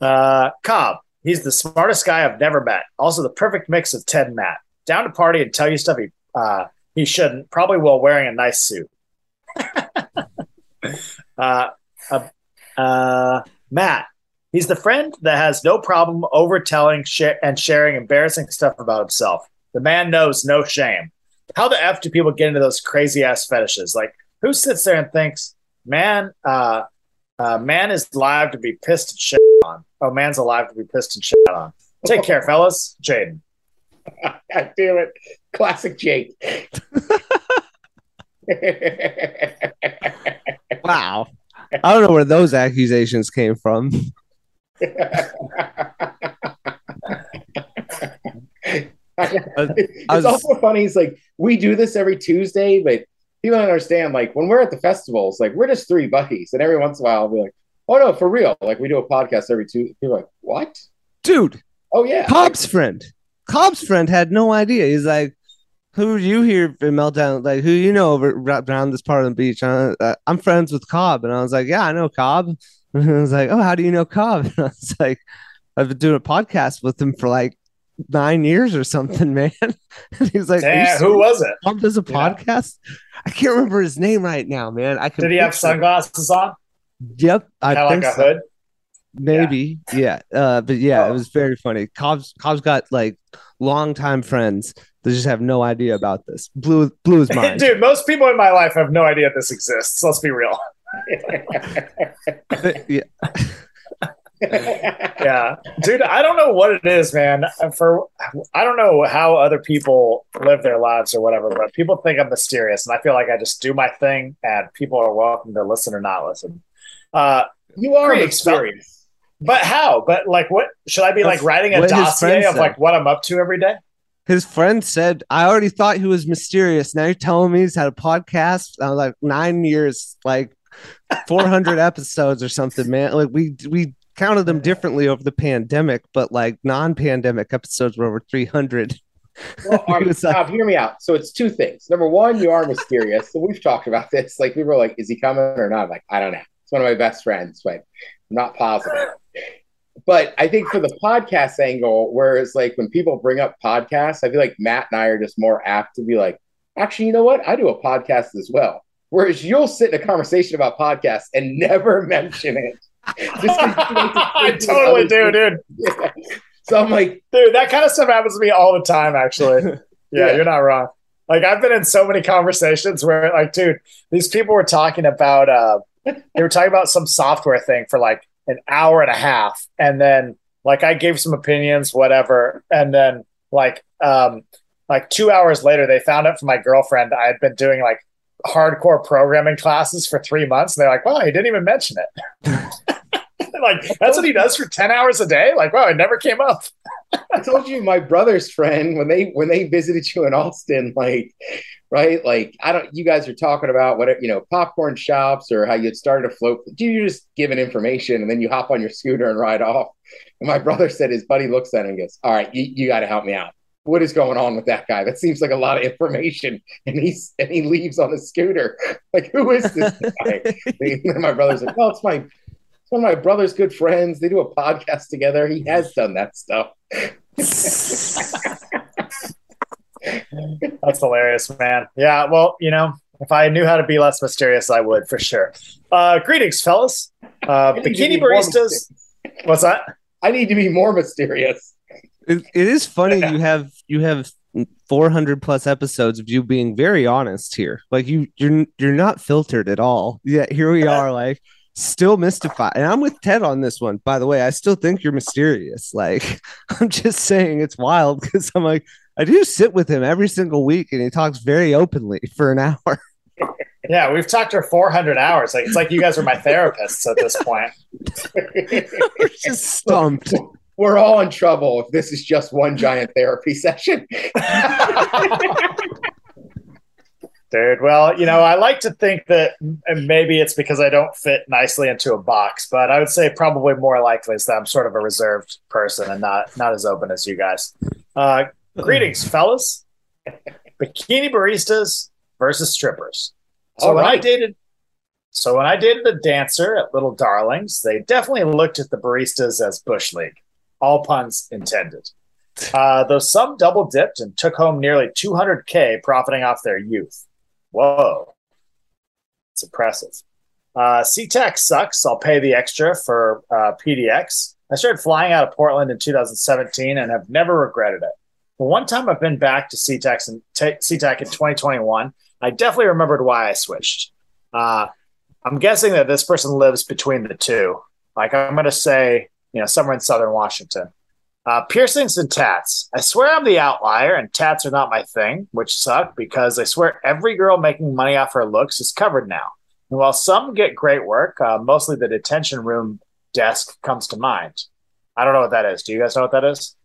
Uh, Cobb, he's the smartest guy I've never met. Also, the perfect mix of Ted and Matt. Down to party and tell you stuff he uh, he shouldn't, probably while wearing a nice suit. uh, uh, uh, Matt, he's the friend that has no problem overtelling sh- and sharing embarrassing stuff about himself. The man knows no shame. How the f do people get into those crazy ass fetishes? Like, who sits there and thinks, "Man, uh, uh, man is alive to be pissed and shit on." Oh, man's alive to be pissed and shit on. Take care, fellas. Jaden. God damn it. Classic Jake. Wow. I don't know where those accusations came from. it's was- also funny. It's like we do this every Tuesday, but people don't understand. Like when we're at the festivals, like we're just three buddies, and every once in a while, I'll be like, "Oh no, for real!" Like we do a podcast every two. People like, "What?" Dude, Oh yeah, Cobb's friend. Cobb's friend had no idea. He's like, "Who do you hear in Meltdown? Like, who you know over around this part of the beach?" Uh, uh, I'm friends with Cobb, and I was like, "Yeah, I know Cobb." And I was like, "Oh, how do you know Cobb?" And I was like, "I've been doing a podcast with him for like nine years or something, man." And he was like, "Are Damn, who was it? Cobb does a Yeah. podcast?" I can't remember his name right now, man. I can. Did he have sunglasses on? Yep, I Kind of think like a so. hood? Maybe, yeah. Uh, but yeah, it Oh. was very funny. Cobb's Cobb's got like longtime friends that just have no idea about this. Blew blew his mind. Dude, most people in my life have no idea this exists. Let's be real. Yeah, yeah dude i don't know what it is man for i don't know how other people live their lives or whatever but people think i'm mysterious and i feel like i just do my thing and people are welcome to listen or not listen uh you are Great, mysterious. But how but like what should i be like writing a dossier of said. like what i'm up to every day his friend said, "I already thought he was mysterious. Now you're telling me he's had a podcast. I was like nine years, like 400 episodes or something, man. Like we we counted them differently over the pandemic, but like non-pandemic episodes were over 300. Well, all He right, was like- hear me out. So it's two things. Number one, you are mysterious. So we've talked about this. Like people are like, "Is he coming or not?" I'm like, I don't know. It's one of my best friends, but I'm not positive. But I think for the podcast angle, whereas like when people bring up podcasts, I feel like Matt and I are just more apt to be like, actually, you know what? I do a podcast as well. Whereas you'll sit in a conversation about podcasts and never mention it. Just 'cause to i totally do dude So I'm like, dude that kind of stuff happens to me all the time actually yeah, Yeah. you're not wrong like i've been in so many conversations where like dude these people were talking about uh they were talking about some software thing for like an hour and a half and then like i gave some opinions whatever and then like um like two hours later they found out from my girlfriend i had been doing like hardcore programming classes for three months and they're like wow he didn't even mention it. Like that's what he does for 10 hours a day? Like wow it never came up. I told you my brother's friend when they when they visited you in Austin, like right, like I don't. You guys are talking about what you know, popcorn shops or how you started a float. Do you just giving information and then you hop on your scooter and ride off. And my brother said his buddy looks at him and goes, "All right, you, you got to help me out. What is going on with that guy? That seems like a lot of information." And he's and he leaves on a scooter. Like, who is this guy? and my brother's like, "Well, it's my." it's One of my brother's good friends. They do a podcast together. He has done that stuff. That's hilarious, man. Yeah, well, you know, if I knew how to be less mysterious, I would for sure. Uh, greetings, fellas. Uh, bikini be baristas. What's that? I need to be more mysterious. It, it is funny you have you have 400 plus episodes of you being very honest here. Like you you're you're not filtered at all. Yeah, here we are like still mystified. And I'm with Ted on this one, by the way. I still think you're mysterious. Like, I'm just saying it's wild because I'm like, I do sit with him every single week and he talks very openly for an hour. Yeah, we've talked for 400 hours. Like it's like you guys are my therapists at this point. We're just stumped. We're all in trouble if this is just one giant therapy session. Dude, well, you know, I like to think that maybe it's because I don't fit nicely into a box, but I would say probably more likely is that I'm sort of a reserved person and not not as open as you guys. Uh, greetings, fellas. Bikini baristas versus strippers. So All when I dated, so when I dated a dancer at Little Darlings, they definitely looked at the baristas as bush league. All puns intended. Uh, though some double dipped and took home nearly 200k profiting off their youth. Whoa, it's impressive. Uh, SeaTac sucks. I'll pay the extra for uh, PDX. I started flying out of Portland in 2017 and have never regretted it. One time I've been back to SeaTac in, t- SeaTac in 2021, I definitely remembered why I switched. Uh, I'm guessing that this person lives between the two. Like I'm going to say, you know, somewhere in Southern Washington. Uh, piercings and tats. I swear I'm the outlier, and tats are not my thing, which suck because I swear every girl making money off her looks is covered now. And while some get great work, uh, mostly the detention room desk comes to mind. I don't know what that is. Do you guys know what that is?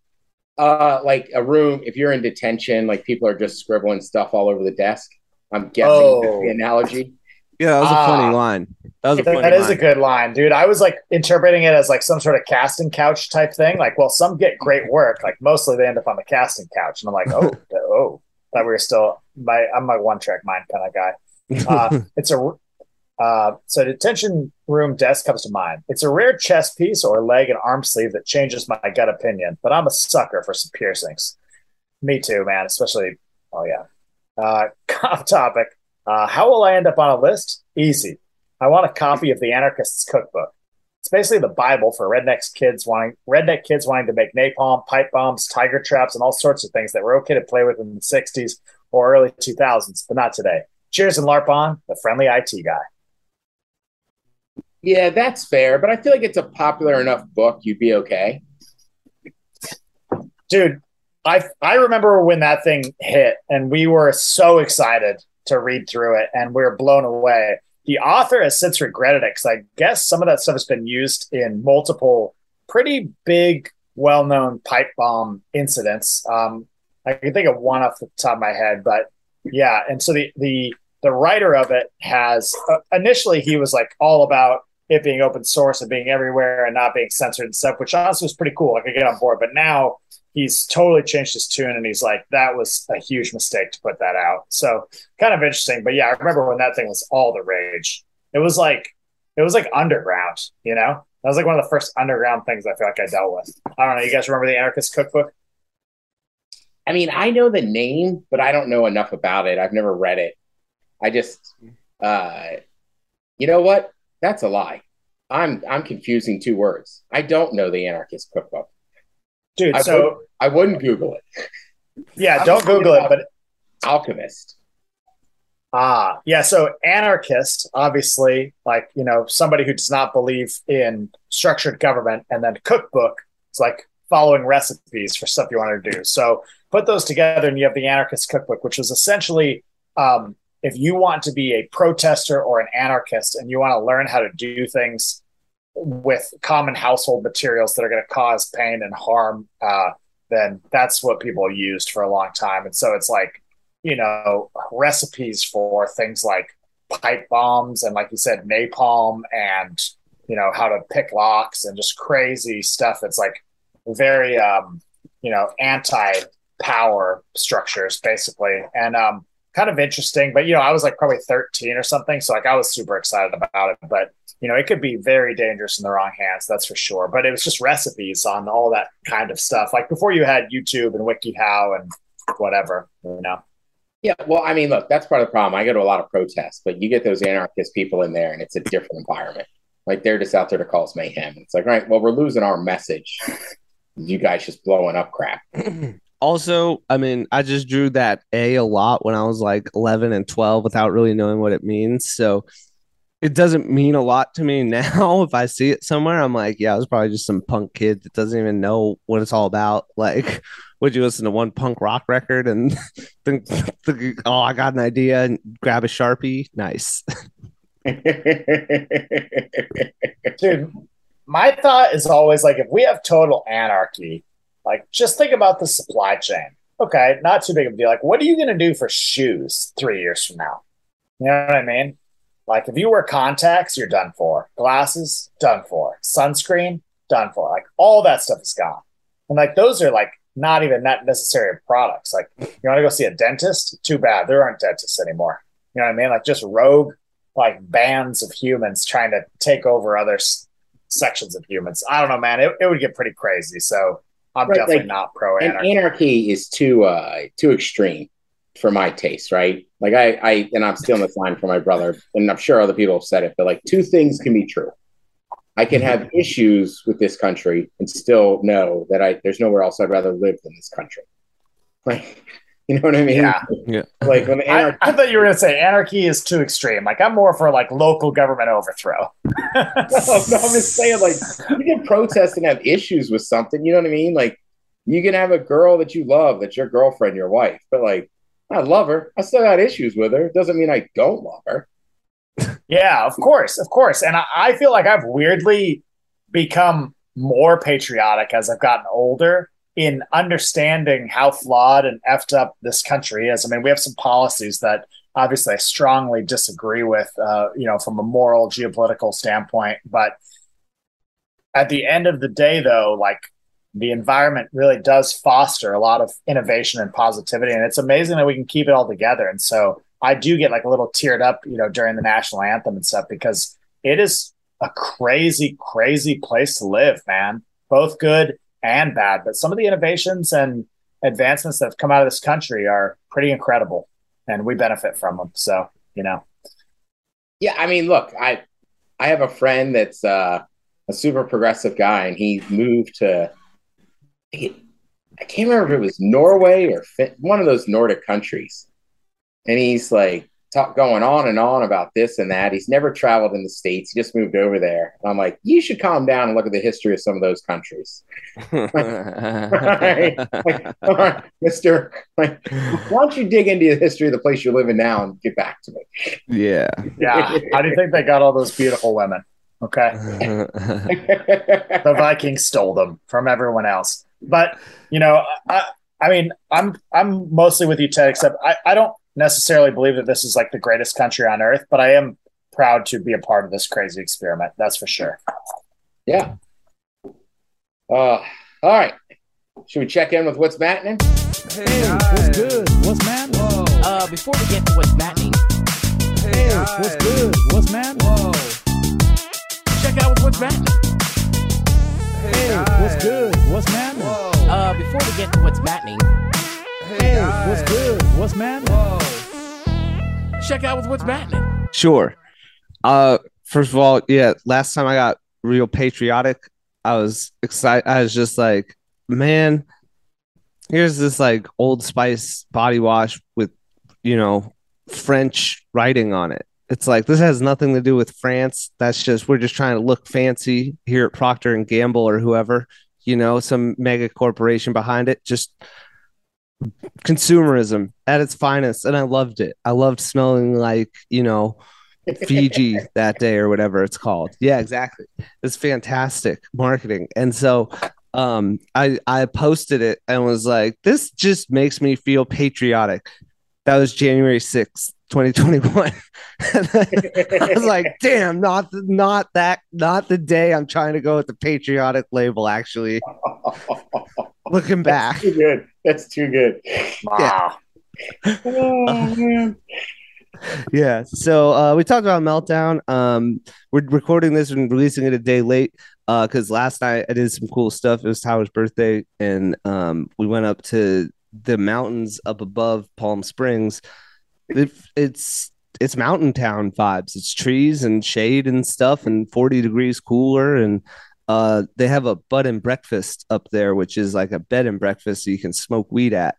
Uh, like a room, if you're in detention, like people are just scribbling stuff all over the desk. I'm guessing Oh. that's the analogy. Yeah, that was a funny line. That was a funny That is a good line, dude. I was like interpreting it as like some sort of casting couch type thing. Like, well, some get great work. Like, mostly they end up on the casting couch, and I'm like, oh, oh, thought we were still. My, I'm my one track mind kind of guy. Uh, it's a uh, so detention room desk comes to mind. It's a rare chest piece or leg and arm sleeve that changes my gut opinion, but I'm a sucker for some piercings. Me too, man. Especially, oh yeah. Uh, off topic. Uh, how will I end up on a list? Easy. I want a copy of the Anarchist's Cookbook. It's basically the Bible for redneck kids wanting redneck kids wanting to make napalm, pipe bombs, tiger traps, and all sorts of things that were okay to play with in the '60s or early 2000s, but not today. Cheers and LARP on, the friendly IT guy. Yeah, that's fair, but I feel like it's a popular enough book. You'd be okay. dude i i remember when that thing hit and we were so excited to read through it and we were blown away the author has since regretted it because i guess some of that stuff has been used in multiple pretty big well-known pipe bomb incidents um i can think of one off the top of my head but yeah and so the the the writer of it has uh, initially he was like all about it being open source and being everywhere and not being censored and stuff which honestly was pretty cool. I could get on board. But now he's totally changed his tune and he's like that was a huge mistake to put that out. So kind of interesting. But yeah i remember when that thing was all the rage. It was like it was like underground you know? That was like one of the first underground things i feel like i dealt with. I don't know. You guys remember the anarchist cookbook? I mean, I know the name, but I don't know enough about it. I've never read it. I just, uh, you know what? That's a lie. I'm I'm confusing two words. I don't know the Anarchist Cookbook. dude I so I wouldn't Google it. yeah I'm don't google it but Alchemist. Ah, yeah. So anarchist, obviously, like you know, somebody who does not believe in structured government, and then cookbook It's like following recipes for stuff you want to do. So put those together, and you have the anarchist cookbook, which is essentially um, if you want to be a protester or an anarchist, and you want to learn how to do things with common household materials that are going to cause pain and harm, uh, then that's what people used for a long time. And so it's like you know, recipes for things like pipe bombs and, like you said, napalm and, you know, how to pick locks and just crazy stuff that's like very, um, you know, anti power structures, basically. And, um, kind of interesting, but, you know, I was like probably 13 or something. So, like, I was super excited about it, but, you know, it could be very dangerous in the wrong hands, that's for sure. But it was just recipes on all that kind of stuff. Like before you had YouTube and WikiHow and whatever, you know. Yeah, well, I mean, look, that's part of the problem. I go to a lot of protests, but you get those anarchist people in there, and it's a different environment. Like they're just out there to cause mayhem. It's like, right, well, we're losing our message. You guys just blowing up crap. also, I mean, I just drew that A a lot when I was like 11 and 12 without really knowing what it means. So it doesn't mean a lot to me now. If I see it somewhere, I'm like, yeah, it was probably just some punk kid that doesn't even know what it's all about. Like, would you listen to one punk rock record and think, think oh, I got an idea and grab a sharpie? Nice. Dude, my thought is always like if we have total anarchy, like just think about the supply chain. Okay, not too big of a deal. Like, what are you going to do for shoes three years from now? You know what I mean? Like, if you wear contacts, you're done for. Glasses, done for. Sunscreen, done for. Like, all that stuff is gone. And like, those are like not even that necessary products. Like, you want to go see a dentist? Too bad. There aren't dentists anymore. You know what I mean? Like, just rogue, like bands of humans trying to take over other s- sections of humans. I don't know, man. It, it would get pretty crazy. So I'm Right, definitely like, not pro and anarchy. anarchy is too uh too extreme for my taste, right? Like I I and I'm stealing this line from my brother, and I'm sure other people have said it, but like two things can be true. I can have issues with this country and still know that I there's nowhere else I'd rather live than this country. Like, you know what I mean? Yeah. Yeah. Like when the I, anarchy, I thought you were going to say anarchy is too extreme. Like, I'm more for like local government overthrow. no, no, I'm just saying, like, you can protest and have issues with something. You know what I mean? Like, you can have a girl that you love, that's your girlfriend, your wife, but like, I love her. I still got issues with her. Doesn't mean I don't love her. Yeah, of course, of course. And I, I feel like I've weirdly become more patriotic as I've gotten older in understanding how flawed and effed up this country is. I mean, we have some policies that obviously I strongly disagree with, uh, you know, from a moral geopolitical standpoint. But at the end of the day, though, like the environment really does foster a lot of innovation and positivity. And it's amazing that we can keep it all together. And so I do get like a little teared up, you know, during the national anthem and stuff because it is a crazy, crazy place to live, man. Both good and bad. But some of the innovations and advancements that have come out of this country are pretty incredible and we benefit from them. So, you know, Yeah, I mean, look, I I have a friend that's uh, a super progressive guy, and he moved to I, can't remember if it was Norway or one of those Nordic countries, and he's like talk, going on and on about this and that. He's never traveled in the states; he just moved over there. And I'm like, you should calm down and look at the history of some of those countries. right? Like, all right, Mister. Like, why don't you dig into the history of the place you're living now and get back to me? yeah. yeah. How do you think they got all those beautiful women? Okay. the Vikings stole them from everyone else. But you know, I, I mean, I'm I'm mostly with you, Ted. Except I, I don't necessarily believe that this is like the greatest country on earth, but I am proud to be a part of this crazy experiment. That's for sure. Yeah. Uh, all right. Should we check in with what's happening? Hey, what's good? What's man? Uh, before we get to what's happening, Hey, what's good? What's man? Whoa. Check out what's happening. Hey, what's good? What's man? Uh, before we get to what's happening, Hey, what's good? What's man? check out with what's happening. Sure. Uh, first of all, yeah, last time I got real patriotic, I was excited. I was just like, man, here's this like Old Spice body wash with, you know, French writing on it. It's like this has nothing to do with France. That's just we're just trying to look fancy here at Procter and Gamble or whoever, you know, some mega corporation behind it. Just consumerism at its finest, and I loved it. I loved smelling like you know Fiji that day or whatever it's called. Yeah, exactly. It's fantastic marketing. And so um I I posted it and was like, this just makes me feel patriotic. That was January 6th, 2021. I was like, damn, not not that not the day I'm trying to go with the patriotic label actually. Looking back. Too good. That's too good. Wow. Oh, man. yeah so uh we talked about meltdown um we're recording this and releasing it a day late uh because last night i did some cool stuff it was tyler's birthday and um we went up to the mountains up above palm springs it, it's it's mountain town vibes it's trees and shade and stuff and 40 degrees cooler and uh they have a bud and breakfast up there which is like a bed and breakfast so you can smoke weed at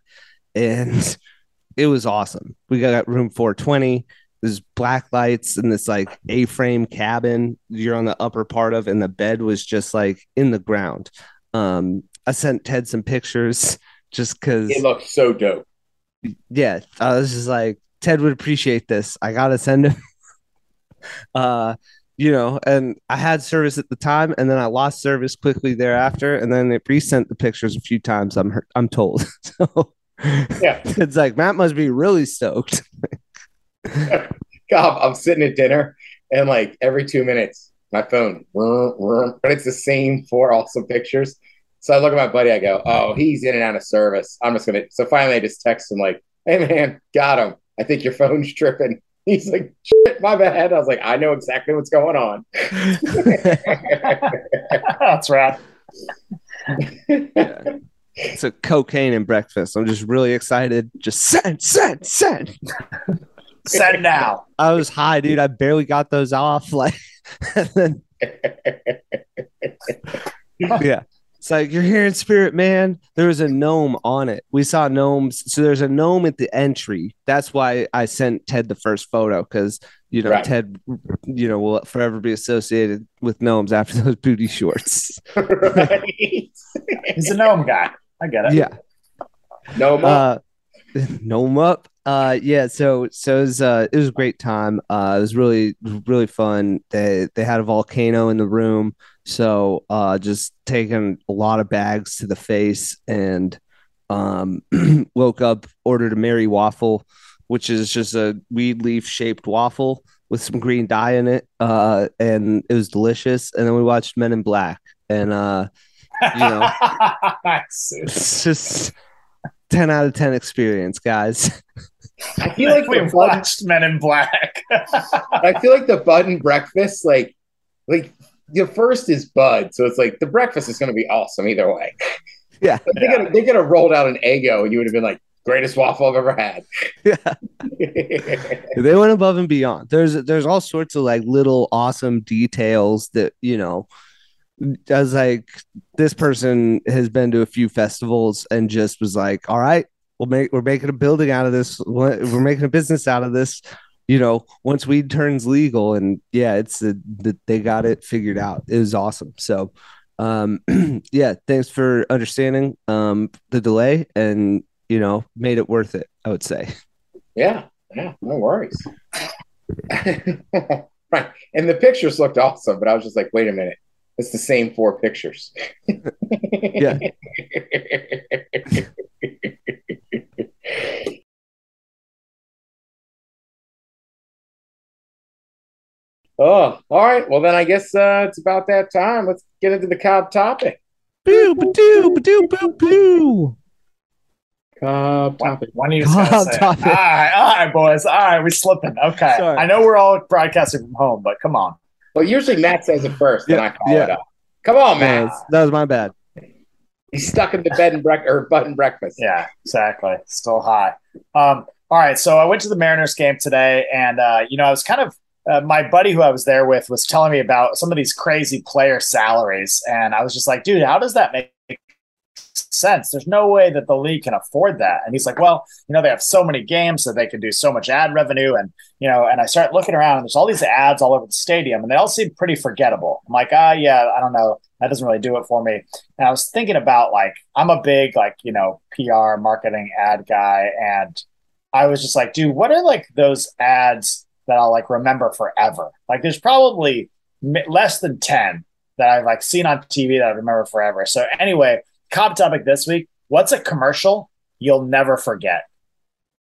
and it was awesome. We got room 420. there's black lights in this like A-frame cabin you're on the upper part of, and the bed was just like in the ground. Um, I sent Ted some pictures just because It looks so dope. yeah, I was just like, Ted would appreciate this. I gotta send him. uh, you know, and I had service at the time, and then I lost service quickly thereafter, and then it resent the pictures a few times. I'm I'm told. so Yeah. it's like Matt must be really stoked. God, I'm sitting at dinner and like every two minutes, my phone, but it's the same four awesome pictures. So I look at my buddy, I go, Oh, he's in and out of service. I'm just gonna so finally I just text him like, Hey man, got him. I think your phone's tripping. He's like, shit, my bad. I was like, I know exactly what's going on. That's right. So cocaine and breakfast. I'm just really excited. Just send, send, send. Send now. I was high, dude. I barely got those off. Like, then yeah. It's like you're here in spirit, man. There was a gnome on it. We saw gnomes. So there's a gnome at the entry. That's why I sent Ted the first photo because you know Right. Ted, you know, will forever be associated with gnomes after those booty shorts. right? He's a gnome guy. I get it. yeah. No more. Uh, gnome up. Uh, yeah. So so it was uh it was a great time. Uh, it was really really fun. They they had a volcano in the room. So uh, just taking a lot of bags to the face and um woke up ordered a Mary waffle, which is just a weed leaf shaped waffle with some green dye in it. Uh, and it was delicious. And then we watched Men in Black, and uh, you know. It's just 10 out of 10 experience guys I feel like we watched Men in Black. I feel like the button breakfast, like like the first is bud, so it's like the breakfast is going to be awesome either way. Yeah. Like, they could they could have rolled out an Eggo, and you would have been like greatest waffle I've ever had. yeah they went above and beyond there's there's all sorts of like little awesome details that you know as like this person has been to a few festivals and just was like all right we'll make we're making a building out of this we're making a business out of this you know once weed turns legal and yeah it's the, the they got it figured out it was awesome so um yeah thanks for understanding um the delay and you know made it worth it i would say yeah, yeah, no worries. right, and the pictures looked awesome, but I was just like, wait a minute, it's the same four pictures. Yeah. Oh, all right. Well, then I guess uh, it's about that time. Let's get into the Cobb topic. Boo, ba-doo, ba-doo, boo, boo. Cobb When, topic. when are you just gonna say it? stop it. All right, all right, boys. All right, we're slipping. Okay. Sorry. I know we're all broadcasting from home, but come on. Well, usually Matt says it first, then Yeah, I follow yeah. it up. Come on, That Matt. was, that was my bad. He's stuck in the bed and break or button breakfast. Yeah, exactly. Still high. Um, all right, so I went to the Mariners game today, and uh, you know, I was kind of uh, my buddy who I was there with was telling me about some of these crazy player salaries, and I was just like, dude, how does that make sense? There's no way that the league can afford that. And he's like, well, you know, they have so many games, so they can do so much ad revenue, and you know, and I start looking around, and there's all these ads all over the stadium, and they all seem pretty forgettable. I'm like, ah, yeah, I don't know, that doesn't really do it for me. And I was thinking about like, I'm a big like, you know, PR marketing ad guy, and I was just like, dude, what are like those ads that I'll like remember forever? Like, there's probably less than 10 that I've like seen on TV that I remember forever. So, anyway, Cobb topic this week what's a commercial you'll never forget?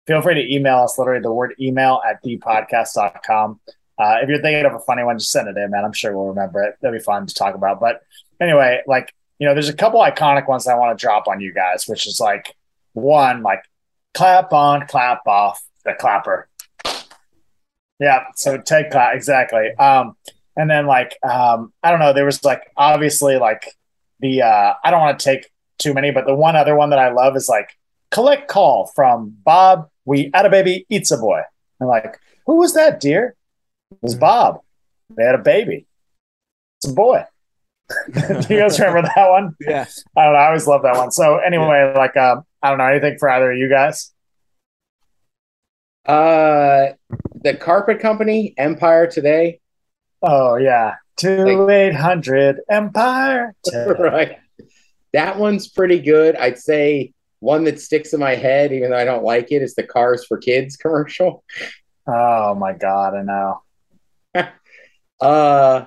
Feel free to email us, literally the word email at thepodcast.com. Uh, if you're thinking of a funny one, just send it in, man. I'm sure we'll remember it. That'll be fun to talk about. But anyway, like, you know, there's a couple iconic ones I want to drop on you guys, which is like one, like clap on, clap off the clapper. Yeah. So take clap. Exactly. Um, and then like, um, I don't know, there was like, obviously like the, uh, I don't want to take too many, but the one other one that I love is like collect call from Bob. We had a baby eats a boy. And like, who was that dear? It was Bob. They had a baby. It's a boy. Do you guys remember that one? Yeah. I don't know. I always love that one. So anyway, like um, I don't know anything for either of you guys. Uh, the carpet company Empire today. Oh yeah, two eight hundred Empire. right. That one's pretty good. I'd say one that sticks in my head, even though I don't like it, is the Cars for Kids commercial. Oh my god, I know. Uh,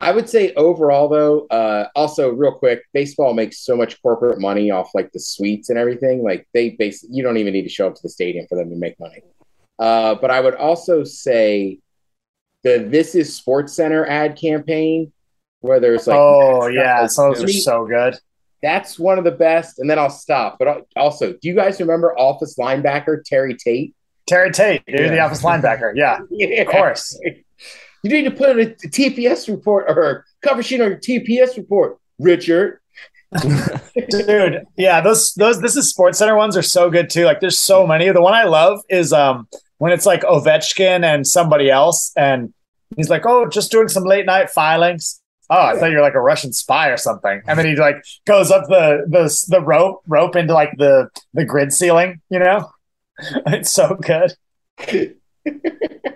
I would say overall, though, uh, also real quick, baseball makes so much corporate money off like the suites and everything. Like they base, you don't even need to show up to the stadium for them to make money. Uh, but I would also say the This Is SportsCenter ad campaign, where there's like, oh yeah, so those are so good. That's one of the best. And then I'll stop. But also, do you guys remember Office linebacker Terry Tate? Terry Tate, dude, Yeah. the office linebacker. Yeah, Yeah. of course. You need to put a, a TPS report or cover sheet on your TPS report, Richard. dude yeah those those this is SportsCenter ones are so good too like there's so many the one i love is um when it's like ovechkin and somebody else and he's like oh just doing some late night filings. Oh i thought you were like a russian spy or something. And then he like goes up the the the rope rope into like the the grid ceiling you know? It's so good. Yeah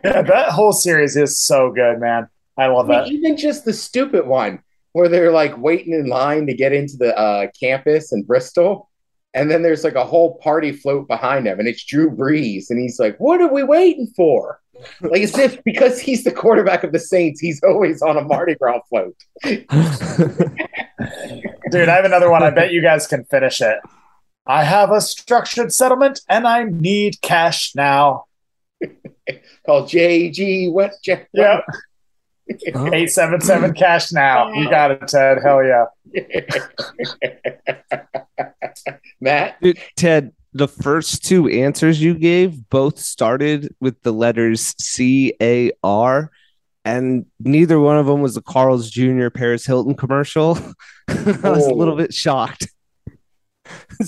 that whole series is so good man. I love that. even just the stupid one where they're like waiting in line to get into the uh, campus in Bristol. And then there's like a whole party float behind them, and it's Drew Brees. And he's like, What are we waiting for? Like, as if because he's the quarterback of the Saints, he's always on a Mardi Gras float. Dude, I have another one. I bet you guys can finish it. I have a structured settlement and I need cash now. Called JG Wentworth. J- Yeah. 877 cash now. You got it, Ted. Hell yeah. Matt, Dude, Ted, the first two answers you gave both started with the letters C A R, and neither one of them was the Carl's Jr. Paris Hilton commercial. I was a oh. little Oh. bit shocked.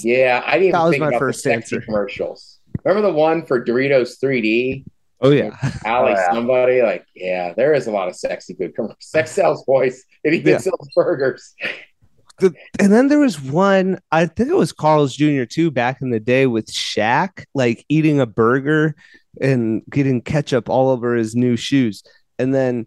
yeah, I didn't That was think my about first the sexy answer. commercials. Remember the one for Doritos 3D? Oh yeah, Ali Oh, yeah. somebody like yeah there is a lot of sexy good commercials. sex sells boys It he Yeah. sells burgers The- and then there was one. I think it was Carl's Jr. too back in the day with Shaq, like eating a burger and getting ketchup all over his new shoes, and then.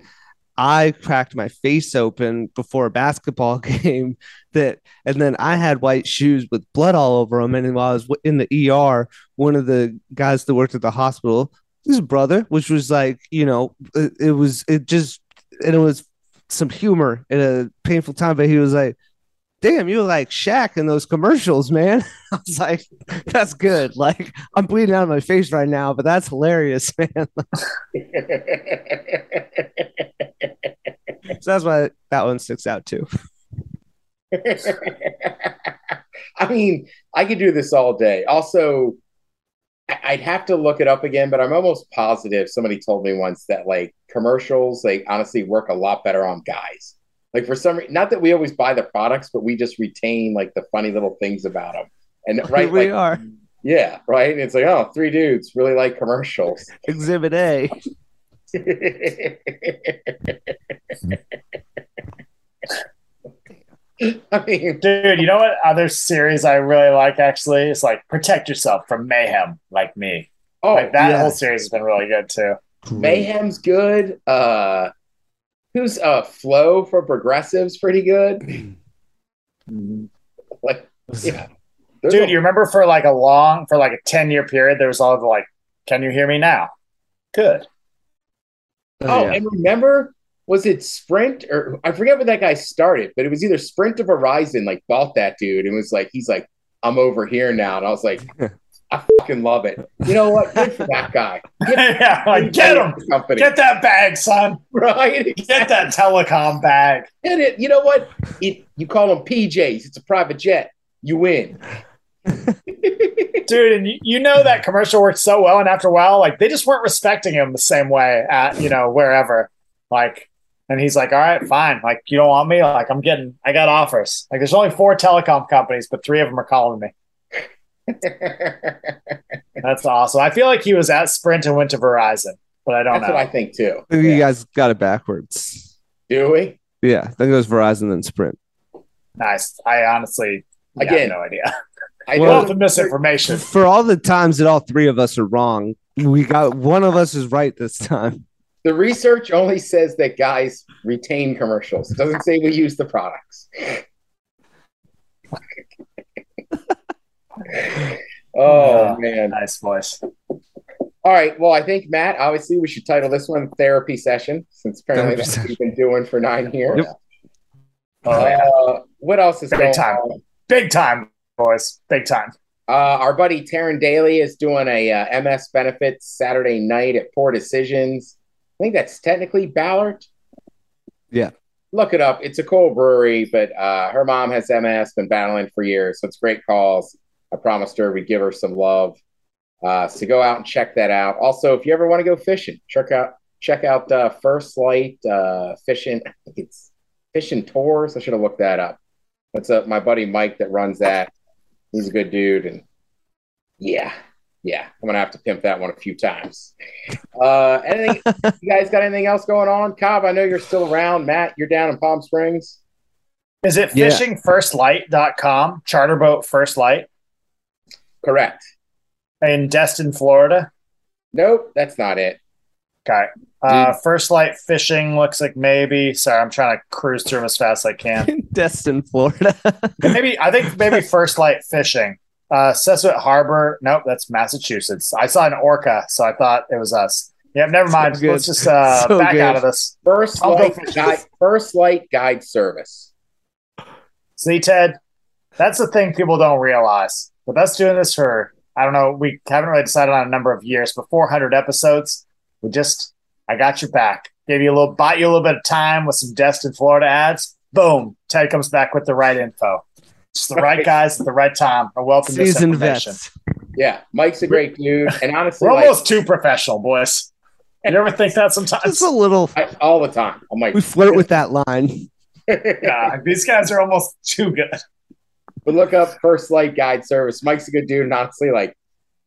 I cracked my face open before a basketball game that and then I had white shoes with blood all over them and while I was in the ER one of the guys that worked at the hospital his brother which was like you know it, it was it just and it was some humor in a painful time but he was like damn you look like Shaq in those commercials man. I was like that's good. Like I'm bleeding out of my face right now but that's hilarious man. So that's why that one sticks out too. I mean I could do this all day. Also I'd have to look it up again but I'm almost positive somebody told me once that like commercials like honestly work a lot better on guys like for some reason not that we always buy the products but we just retain like the funny little things about them and right here we like, are yeah right it's like oh three dudes really like commercials exhibit A I mean, Dude, you know what other series I really like actually? It's like Protect Yourself from Mayhem, like me. oh, like that yeah. whole series has been really good too. Mayhem's good. Uh, who's uh Flo for Progressives pretty good. Like, yeah, There's Dude, a- you remember for like a long, for like a 10 year period, there was all the like, can you hear me now? Good. oh, yeah. and remember, was it Sprint or I forget where that guy started, but it was either Sprint or Verizon. Like bought that dude and was like, he's like, I'm over here now, and I was like, I fucking love it. You know what? Good for that guy. Get, yeah, like get him. company, Get that bag, son. right? Get that telecom bag. Get it. You know what? It, you call them PJs. It's a private jet. You win. Dude, and you, you know that commercial worked so well, and after a while, like they just weren't respecting him the same way at, you know, wherever. Like, and he's like, all right, fine. Like, you don't want me? Like, I'm getting, I got offers. Like, there's only four telecom companies, but three of them are calling me. That's awesome. I feel like he was at Sprint and went to Verizon, but I don't That's know. what I think too. I think you guys got it backwards. Do we? Yeah, I think it was Verizon then Sprint. nice. I honestly Again, have no idea. I Well, Well, the misinformation. For all the times that all three of us are wrong, We got one of us is right this time. The research only says that guys retain commercials. It doesn't say we use the products. Oh Yeah. man. Nice voice. All right. Well, I think Matt, obviously we should title this one therapy session since apparently that's what we've been doing for nine years. Yep. Oh, yeah. Uh, what else is Big going time. on? Big time, boys. Big time. Uh, our buddy Taryn Daly is doing a uh, MS benefits Saturday night at Poor Decisions. I think that's technically Ballard. Yeah. Look it up. It's a cool brewery, but uh, her mom has MS, been battling for years, so it's great cause. I promised her we'd give her some love. Uh, so go out and check that out. Also, if you ever want to go fishing, check out check out uh, First Light uh, Fishing. I think it's Fishing Tours. I should have looked that up. That's uh, my buddy Mike that runs that. He's a good dude, and yeah, yeah, I'm gonna have to pimp that one a few times. Uh, anything? you guys got anything else going on? Cobb, I know you're still around. Matt, you're down in Palm Springs. Is it Yeah. fishingfirstlight.com? Charterboat First Light Correct. in Destin, Florida. Nope, that's not it. Okay. Uh, First Light Fishing looks like maybe. Sorry, I'm trying to cruise through them as fast as I can. Destin, Florida. maybe I think maybe First Light Fishing. Uh, Sessuit Harbor. Nope, that's Massachusetts. I saw an orca, so I thought it was us. Yeah, never mind. So. Let's just uh, So back good. out of this. First I'll light fishing. guide, first light guide service. See, Ted, that's the thing people don't realize. With us doing this for, I don't know, we haven't really decided on a number of years, but 400 episodes, we just, I got your back. Gave you a little, bought you a little bit of time with some Destin, Florida ads. Boom. Ted comes back with the right info. Just the right Right. guys at the right time are welcome to this Seasoned information. vets. Yeah, Mike's a great dude, and honestly, We're like, almost too professional, boys. You ever think that sometimes? Just a little. I, all the time. I'm like, We flirt with that line. Yeah, these guys are almost too good. But look up First Light Guide Service. Mike's a good dude, and honestly, like,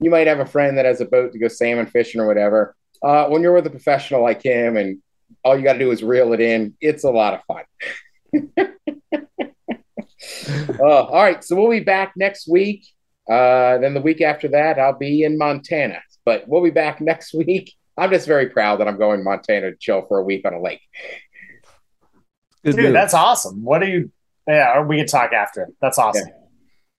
you might have a friend that has a boat to go salmon fishing or whatever. Uh, when you're with a professional like him, and all you got to do is reel it in, it's a lot of fun. Uh, all right, so we'll be back next week. Uh, then the week after that, I'll be in Montana. But we'll be back next week. I'm just very proud that I'm going to Montana to chill for a week on a lake. Good Dude, that's awesome. What do you, yeah, we can talk after. That's awesome.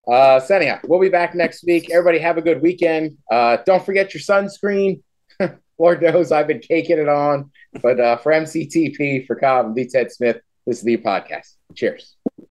Uh, so anyhow, we'll be back next week. Everybody have a good weekend. Uh, don't forget your sunscreen. Lord knows I've been caking it on. But uh, for MCTP, for Cobb and D. Ted Smith, this is the podcast. Cheers.